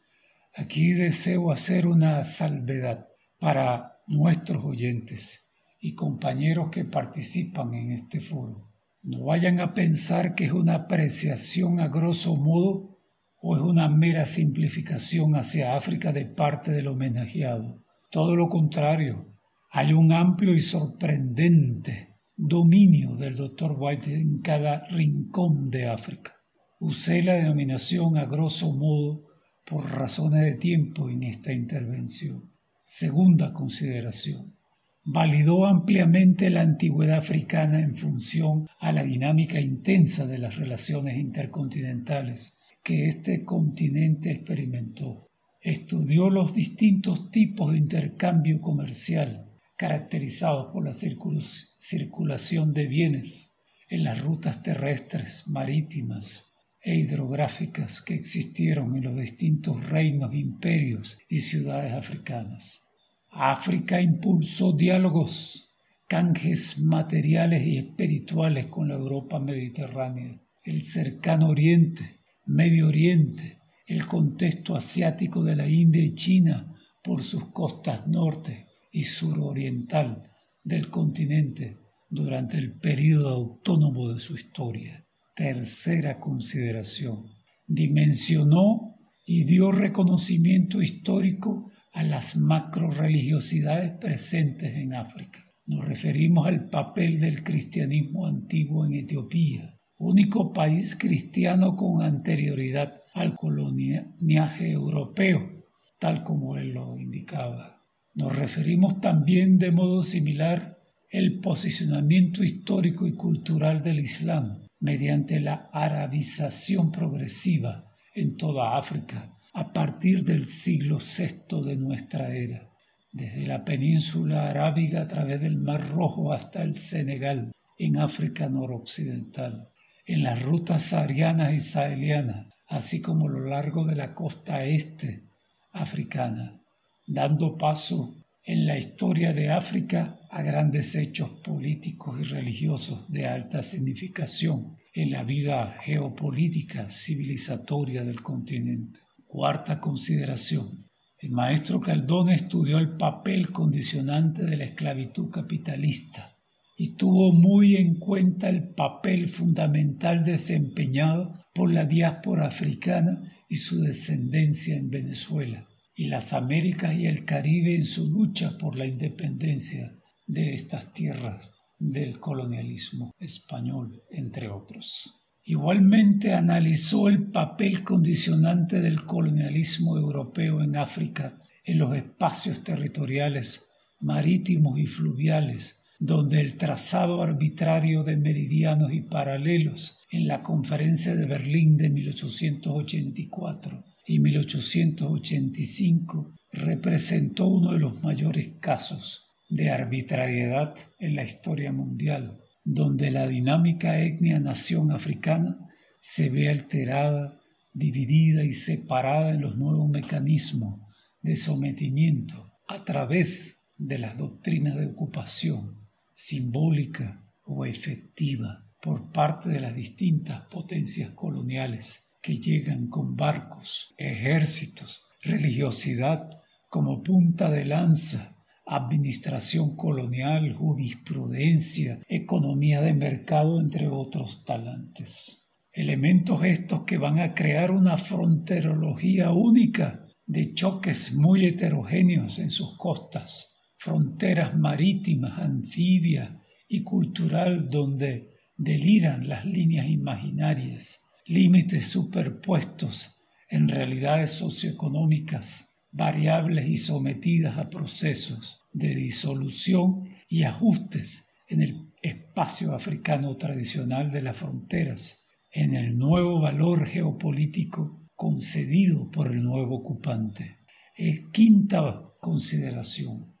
Aquí deseo hacer una salvedad para nuestros oyentes y compañeros que participan en este foro. No vayan a pensar que es una apreciación a grosso modo o es una mera simplificación hacia África de parte del homenajeado. Todo lo contrario, hay un amplio y sorprendente dominio del Dr. White en cada rincón de África. Usé la denominación a grosso modo por razones de tiempo en esta intervención. Segunda consideración. Validó ampliamente la antigüedad africana en función a la dinámica intensa de las relaciones intercontinentales que este continente experimentó. Estudió los distintos tipos de intercambio comercial caracterizados por la circulación de bienes en las rutas terrestres, marítimas, e hidrográficas que existieron en los distintos reinos, imperios y ciudades africanas. África impulsó diálogos, canjes materiales y espirituales con la Europa mediterránea, el cercano Oriente, Medio Oriente, el contexto asiático de la India y China por sus costas norte y suroriental, del continente durante el período autónomo de su historia. Tercera consideración. Dimensionó y dio reconocimiento histórico a las macroreligiosidades presentes en África. Nos referimos al papel del cristianismo antiguo en Etiopía, único país cristiano con anterioridad al coloniaje europeo, tal como él lo indicaba. Nos referimos también de modo similar el posicionamiento histórico y cultural del Islam mediante la arabización progresiva en toda África a partir del siglo VI de nuestra era desde la península arábiga a través del Mar Rojo hasta el Senegal, en África noroccidental, en las rutas saharianas y sahelianas, así como a lo largo de la costa este africana, dando paso en la historia de África a grandes hechos políticos y religiosos de alta significación en la vida geopolítica civilizatoria del continente. Cuarta consideración. El maestro Caldón estudió el papel condicionante de la esclavitud capitalista y tuvo muy en cuenta el papel fundamental desempeñado por la diáspora africana y su descendencia en Venezuela, y las Américas y el Caribe en su lucha por la independencia de estas tierras del colonialismo español, entre otros. Igualmente analizó el papel condicionante del colonialismo europeo en África en los espacios territoriales marítimos y fluviales, donde el trazado arbitrario de meridianos y paralelos en la Conferencia de Berlín de 1884 y 1885 representó uno de los mayores casos de arbitrariedad en la historia mundial donde la dinámica etnia-nación africana se ve alterada, dividida y separada en los nuevos mecanismos de sometimiento a través de las doctrinas de ocupación simbólica o efectiva por parte de las distintas potencias coloniales que llegan con barcos, ejércitos, religiosidad como punta de lanza administración colonial, jurisprudencia, economía de mercado, entre otros talantes. Elementos estos que van a crear una fronterología única de choques muy heterogéneos en sus costas, fronteras marítimas, anfibias y cultural donde deliran las líneas imaginarias, límites superpuestos en realidades socioeconómicas variables y sometidas a procesos de disolución y ajustes en el espacio africano tradicional de las fronteras, en el nuevo valor geopolítico concedido por el nuevo ocupante. Es quinta consideración.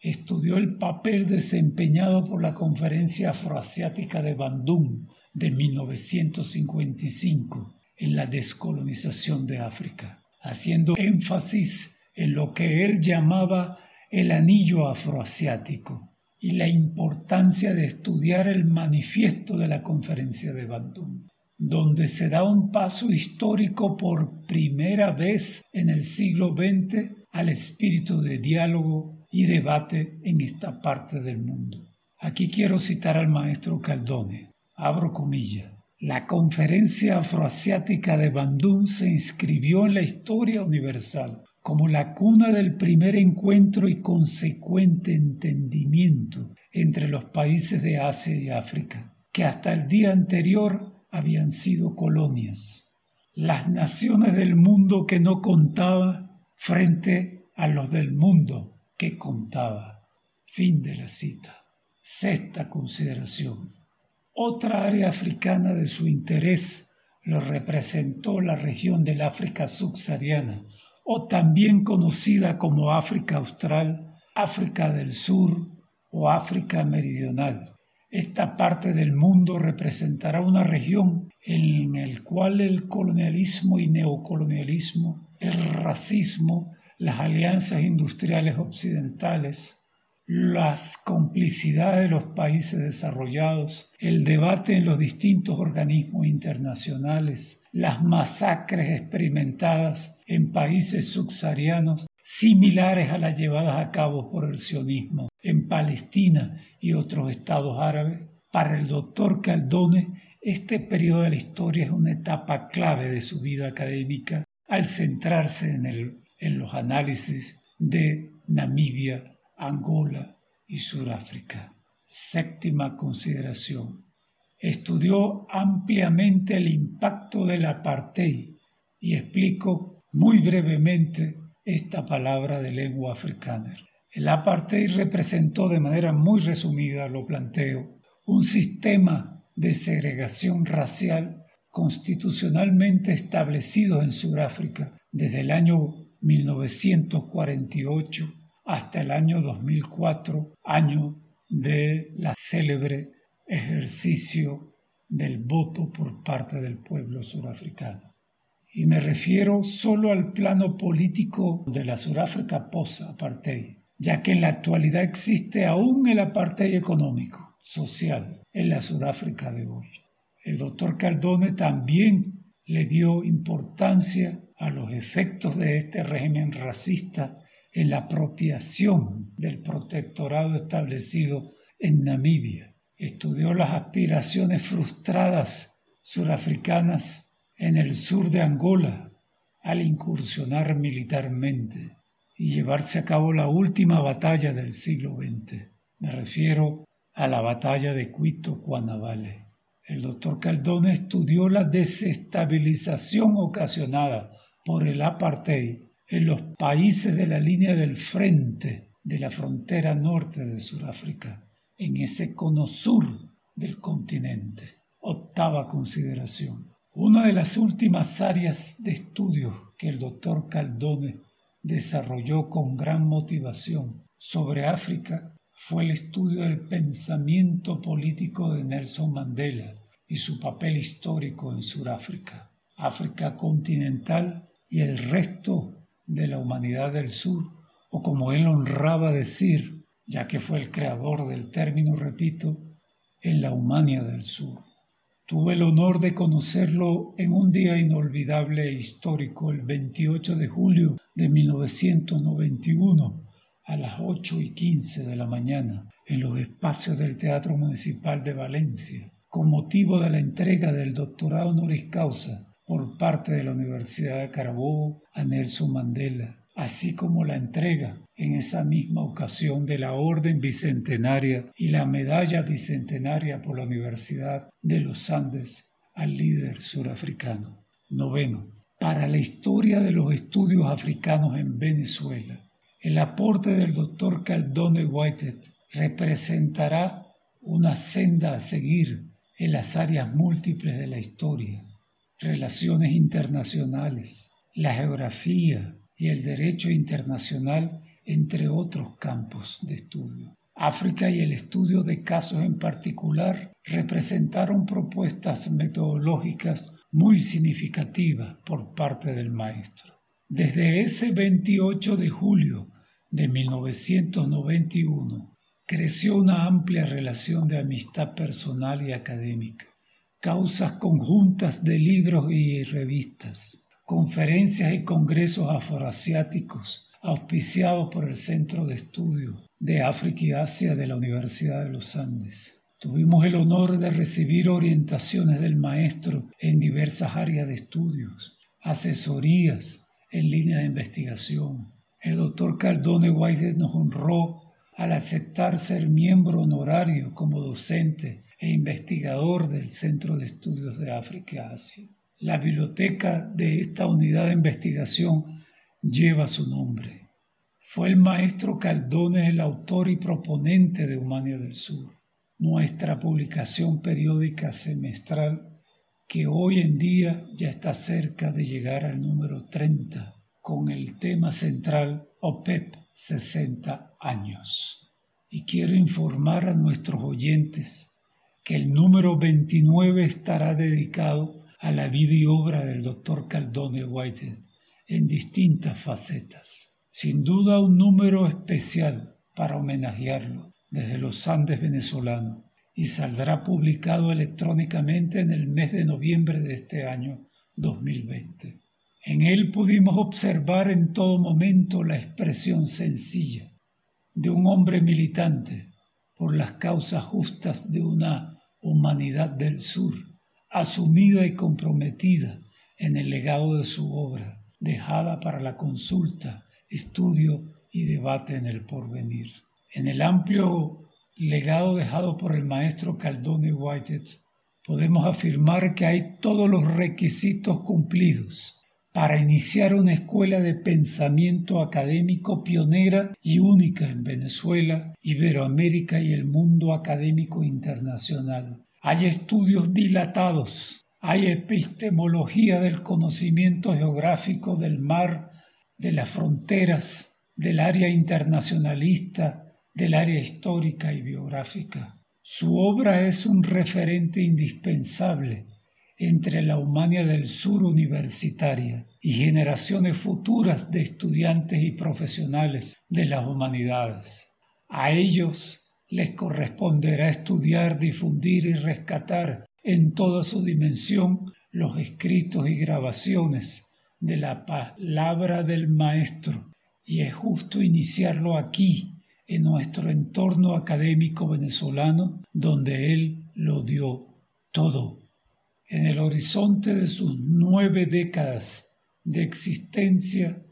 Estudió el papel desempeñado por la Conferencia Afroasiática de Bandung de 1955 en la descolonización de África haciendo énfasis en lo que él llamaba el anillo afroasiático y la importancia de estudiar el manifiesto de la conferencia de Bandung, donde se da un paso histórico por primera vez en el siglo XX al espíritu de diálogo y debate en esta parte del mundo. Aquí quiero citar al maestro Caldone, abro comillas. La Conferencia Afroasiática de Bandung se inscribió en la historia universal como la cuna del primer encuentro y consecuente entendimiento entre los países de Asia y África, que hasta el día anterior habían sido colonias. Las naciones del mundo que no contaba frente a los del mundo que contaba. Fin de la cita. Sexta consideración. Otra área africana de su interés lo representó la región del África subsahariana, o también conocida como África Austral, África del Sur o África Meridional. Esta parte del mundo representará una región en la cual el colonialismo y neocolonialismo, el racismo, las alianzas industriales occidentales, las complicidades de los países desarrollados, el debate en los distintos organismos internacionales, las masacres experimentadas en países subsaharianos similares a las llevadas a cabo por el sionismo en Palestina y otros estados árabes, para el doctor Caldone este periodo de la historia es una etapa clave de su vida académica al centrarse en, el, en los análisis de Namibia, Angola y Sudáfrica. Séptima consideración. Estudió ampliamente el impacto del apartheid y explico muy brevemente esta palabra de lengua africana. El apartheid representó de manera muy resumida, lo planteo, un sistema de segregación racial constitucionalmente establecido en Sudáfrica desde el año 1948 hasta el año 2004, año de la célebre ejercicio del voto por parte del pueblo surafricano. Y me refiero solo al plano político de la Sudáfrica post-apartheid, ya que en la actualidad existe aún el apartheid económico, social, en la Sudáfrica de hoy. El doctor Caldone también le dio importancia a los efectos de este régimen racista en la apropiación del protectorado establecido en Namibia. Estudió las aspiraciones frustradas surafricanas en el sur de Angola al incursionar militarmente y llevarse a cabo la última batalla del siglo XX. Me refiero a la batalla de Cuito-Cuanavale. El doctor Caldone estudió la desestabilización ocasionada por el apartheid en los países de la línea del frente de la frontera norte de Sudáfrica, en ese cono sur del continente. Octava consideración. Una de las últimas áreas de estudio que el doctor Caldone desarrolló con gran motivación sobre África fue el estudio del pensamiento político de Nelson Mandela y su papel histórico en Sudáfrica, África continental y el resto de la humanidad del sur, o como él honraba decir, ya que fue el creador del término, repito, en la Humania del Sur. Tuve el honor de conocerlo en un día inolvidable e histórico, el 28 de julio de 1991, a las 8 y 15 de la mañana, en los espacios del Teatro Municipal de Valencia, con motivo de la entrega del doctorado honoris causa por parte de la Universidad de Carabobo a Nelson Mandela, así como la entrega en esa misma ocasión de la Orden Bicentenaria y la Medalla Bicentenaria por la Universidad de los Andes al líder surafricano. Noveno. Para la historia de los estudios africanos en Venezuela, el aporte del doctor Caldone Whitehead representará una senda a seguir en las áreas múltiples de la historia relaciones internacionales, la geografía y el derecho internacional, entre otros campos de estudio. África y el estudio de casos en particular representaron propuestas metodológicas muy significativas por parte del maestro. Desde ese 28 de julio de 1991 creció una amplia relación de amistad personal y académica causas conjuntas de libros y revistas, conferencias y congresos afroasiáticos auspiciados por el Centro de Estudios de África y Asia de la Universidad de los Andes. Tuvimos el honor de recibir orientaciones del maestro en diversas áreas de estudios, asesorías en línea de investigación. El doctor Cardone White nos honró al aceptar ser miembro honorario como docente e investigador del Centro de Estudios de África y Asia. La biblioteca de esta unidad de investigación lleva su nombre. Fue el maestro Caldones el autor y proponente de Humania del Sur, nuestra publicación periódica semestral que hoy en día ya está cerca de llegar al número 30 con el tema central OPEP 60 años. Y quiero informar a nuestros oyentes que el número 29 estará dedicado a la vida y obra del doctor Caldone Whitehead en distintas facetas. Sin duda un número especial para homenajearlo desde los Andes venezolanos y saldrá publicado electrónicamente en el mes de noviembre de este año 2020. En él pudimos observar en todo momento la expresión sencilla, de un hombre militante por las causas justas de una humanidad del sur, asumida y comprometida en el legado de su obra, dejada para la consulta, estudio y debate en el porvenir. En el amplio legado dejado por el maestro Caldone Whitehead, podemos afirmar que hay todos los requisitos cumplidos para iniciar una escuela de pensamiento académico pionera y única en Venezuela, Iberoamérica y el mundo académico internacional. Hay estudios dilatados, hay epistemología del conocimiento geográfico del mar, de las fronteras, del área internacionalista, del área histórica y biográfica. Su obra es un referente indispensable entre la Humania del Sur universitaria y generaciones futuras de estudiantes y profesionales de las humanidades. A ellos les corresponderá estudiar, difundir y rescatar en toda su dimensión los escritos y grabaciones de la palabra del Maestro, y es justo iniciarlo aquí, en nuestro entorno académico venezolano, donde Él lo dio todo. En el horizonte de sus nueve décadas de existencia,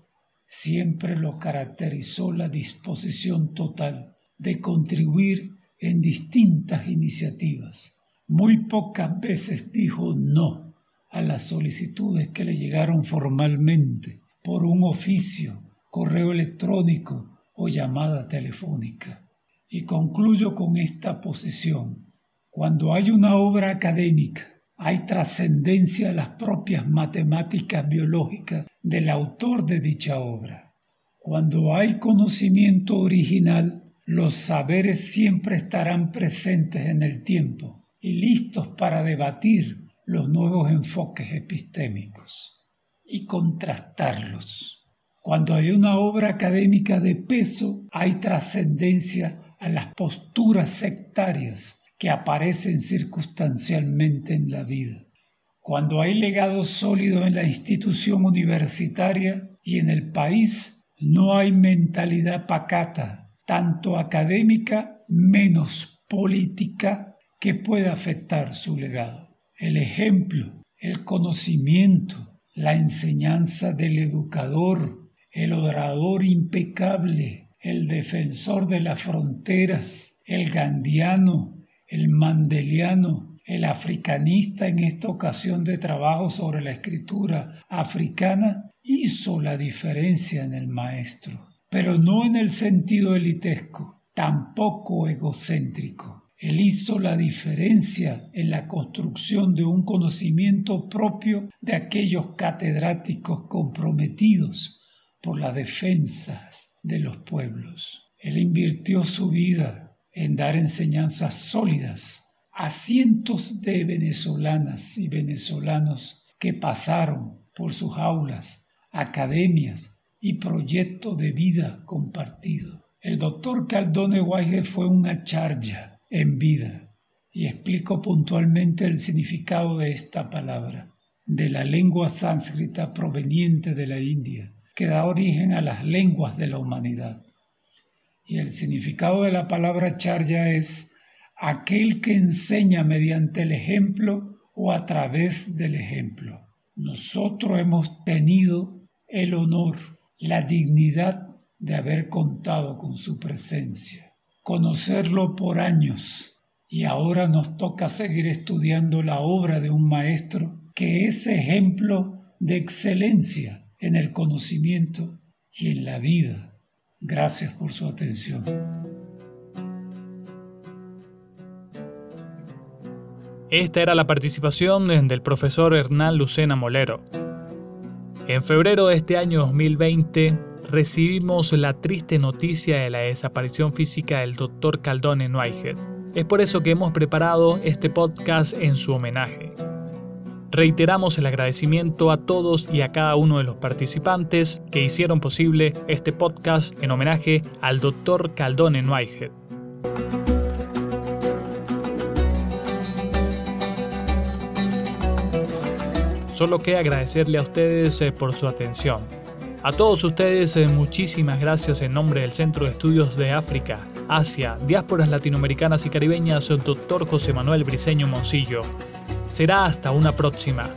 siempre lo caracterizó la disposición total de contribuir en distintas iniciativas. Muy pocas veces dijo no a las solicitudes que le llegaron formalmente por un oficio, correo electrónico o llamada telefónica. Y concluyo con esta posición. Cuando hay una obra académica hay trascendencia a las propias matemáticas biológicas del autor de dicha obra. Cuando hay conocimiento original, los saberes siempre estarán presentes en el tiempo y listos para debatir los nuevos enfoques epistémicos y contrastarlos. Cuando hay una obra académica de peso, hay trascendencia a las posturas sectarias que aparecen circunstancialmente en la vida. Cuando hay legado sólido en la institución universitaria y en el país, no hay mentalidad pacata, tanto académica menos política, que pueda afectar su legado. El ejemplo, el conocimiento, la enseñanza del educador, el orador impecable, el defensor de las fronteras, el gandiano, el mandeliano, el africanista en esta ocasión de trabajo sobre la escritura africana, hizo la diferencia en el maestro, pero no en el sentido elitesco, tampoco egocéntrico. Él hizo la diferencia en la construcción de un conocimiento propio de aquellos catedráticos comprometidos por las defensas de los pueblos. Él invirtió su vida en dar enseñanzas sólidas a cientos de venezolanas y venezolanos que pasaron por sus aulas, academias y proyectos de vida compartido. El doctor Caldone Guaide fue una charla en vida y explico puntualmente el significado de esta palabra, de la lengua sánscrita proveniente de la India, que da origen a las lenguas de la humanidad. Y el significado de la palabra charya es aquel que enseña mediante el ejemplo o a través del ejemplo. Nosotros hemos tenido el honor, la dignidad de haber contado con su presencia, conocerlo por años y ahora nos toca seguir estudiando la obra de un maestro que es ejemplo de excelencia en el conocimiento y en la vida Gracias por su atención. Esta era la participación del profesor Hernán Lucena Molero. En febrero de este año 2020 recibimos la triste noticia de la desaparición física del doctor Caldón en. Es por eso que hemos preparado este podcast en su homenaje. Reiteramos el agradecimiento a todos y a cada uno de los participantes que hicieron posible este podcast en homenaje al Dr. Caldón Whitehead. Solo queda agradecerle a ustedes eh, por su atención. A todos ustedes, eh, muchísimas gracias en nombre del Centro de Estudios de África, Asia, Diásporas Latinoamericanas y Caribeñas, doctor José Manuel Briceño Moncillo. Será hasta una próxima.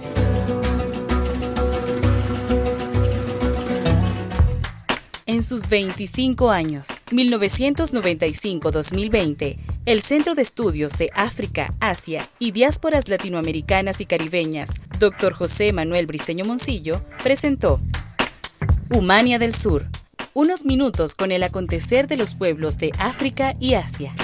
En sus 25 años, 1995-2020, el Centro de Estudios de África, Asia y Diásporas Latinoamericanas y Caribeñas, Dr. José Manuel Briceño Moncillo, presentó Humania del Sur, unos minutos con el acontecer de los pueblos de África y Asia.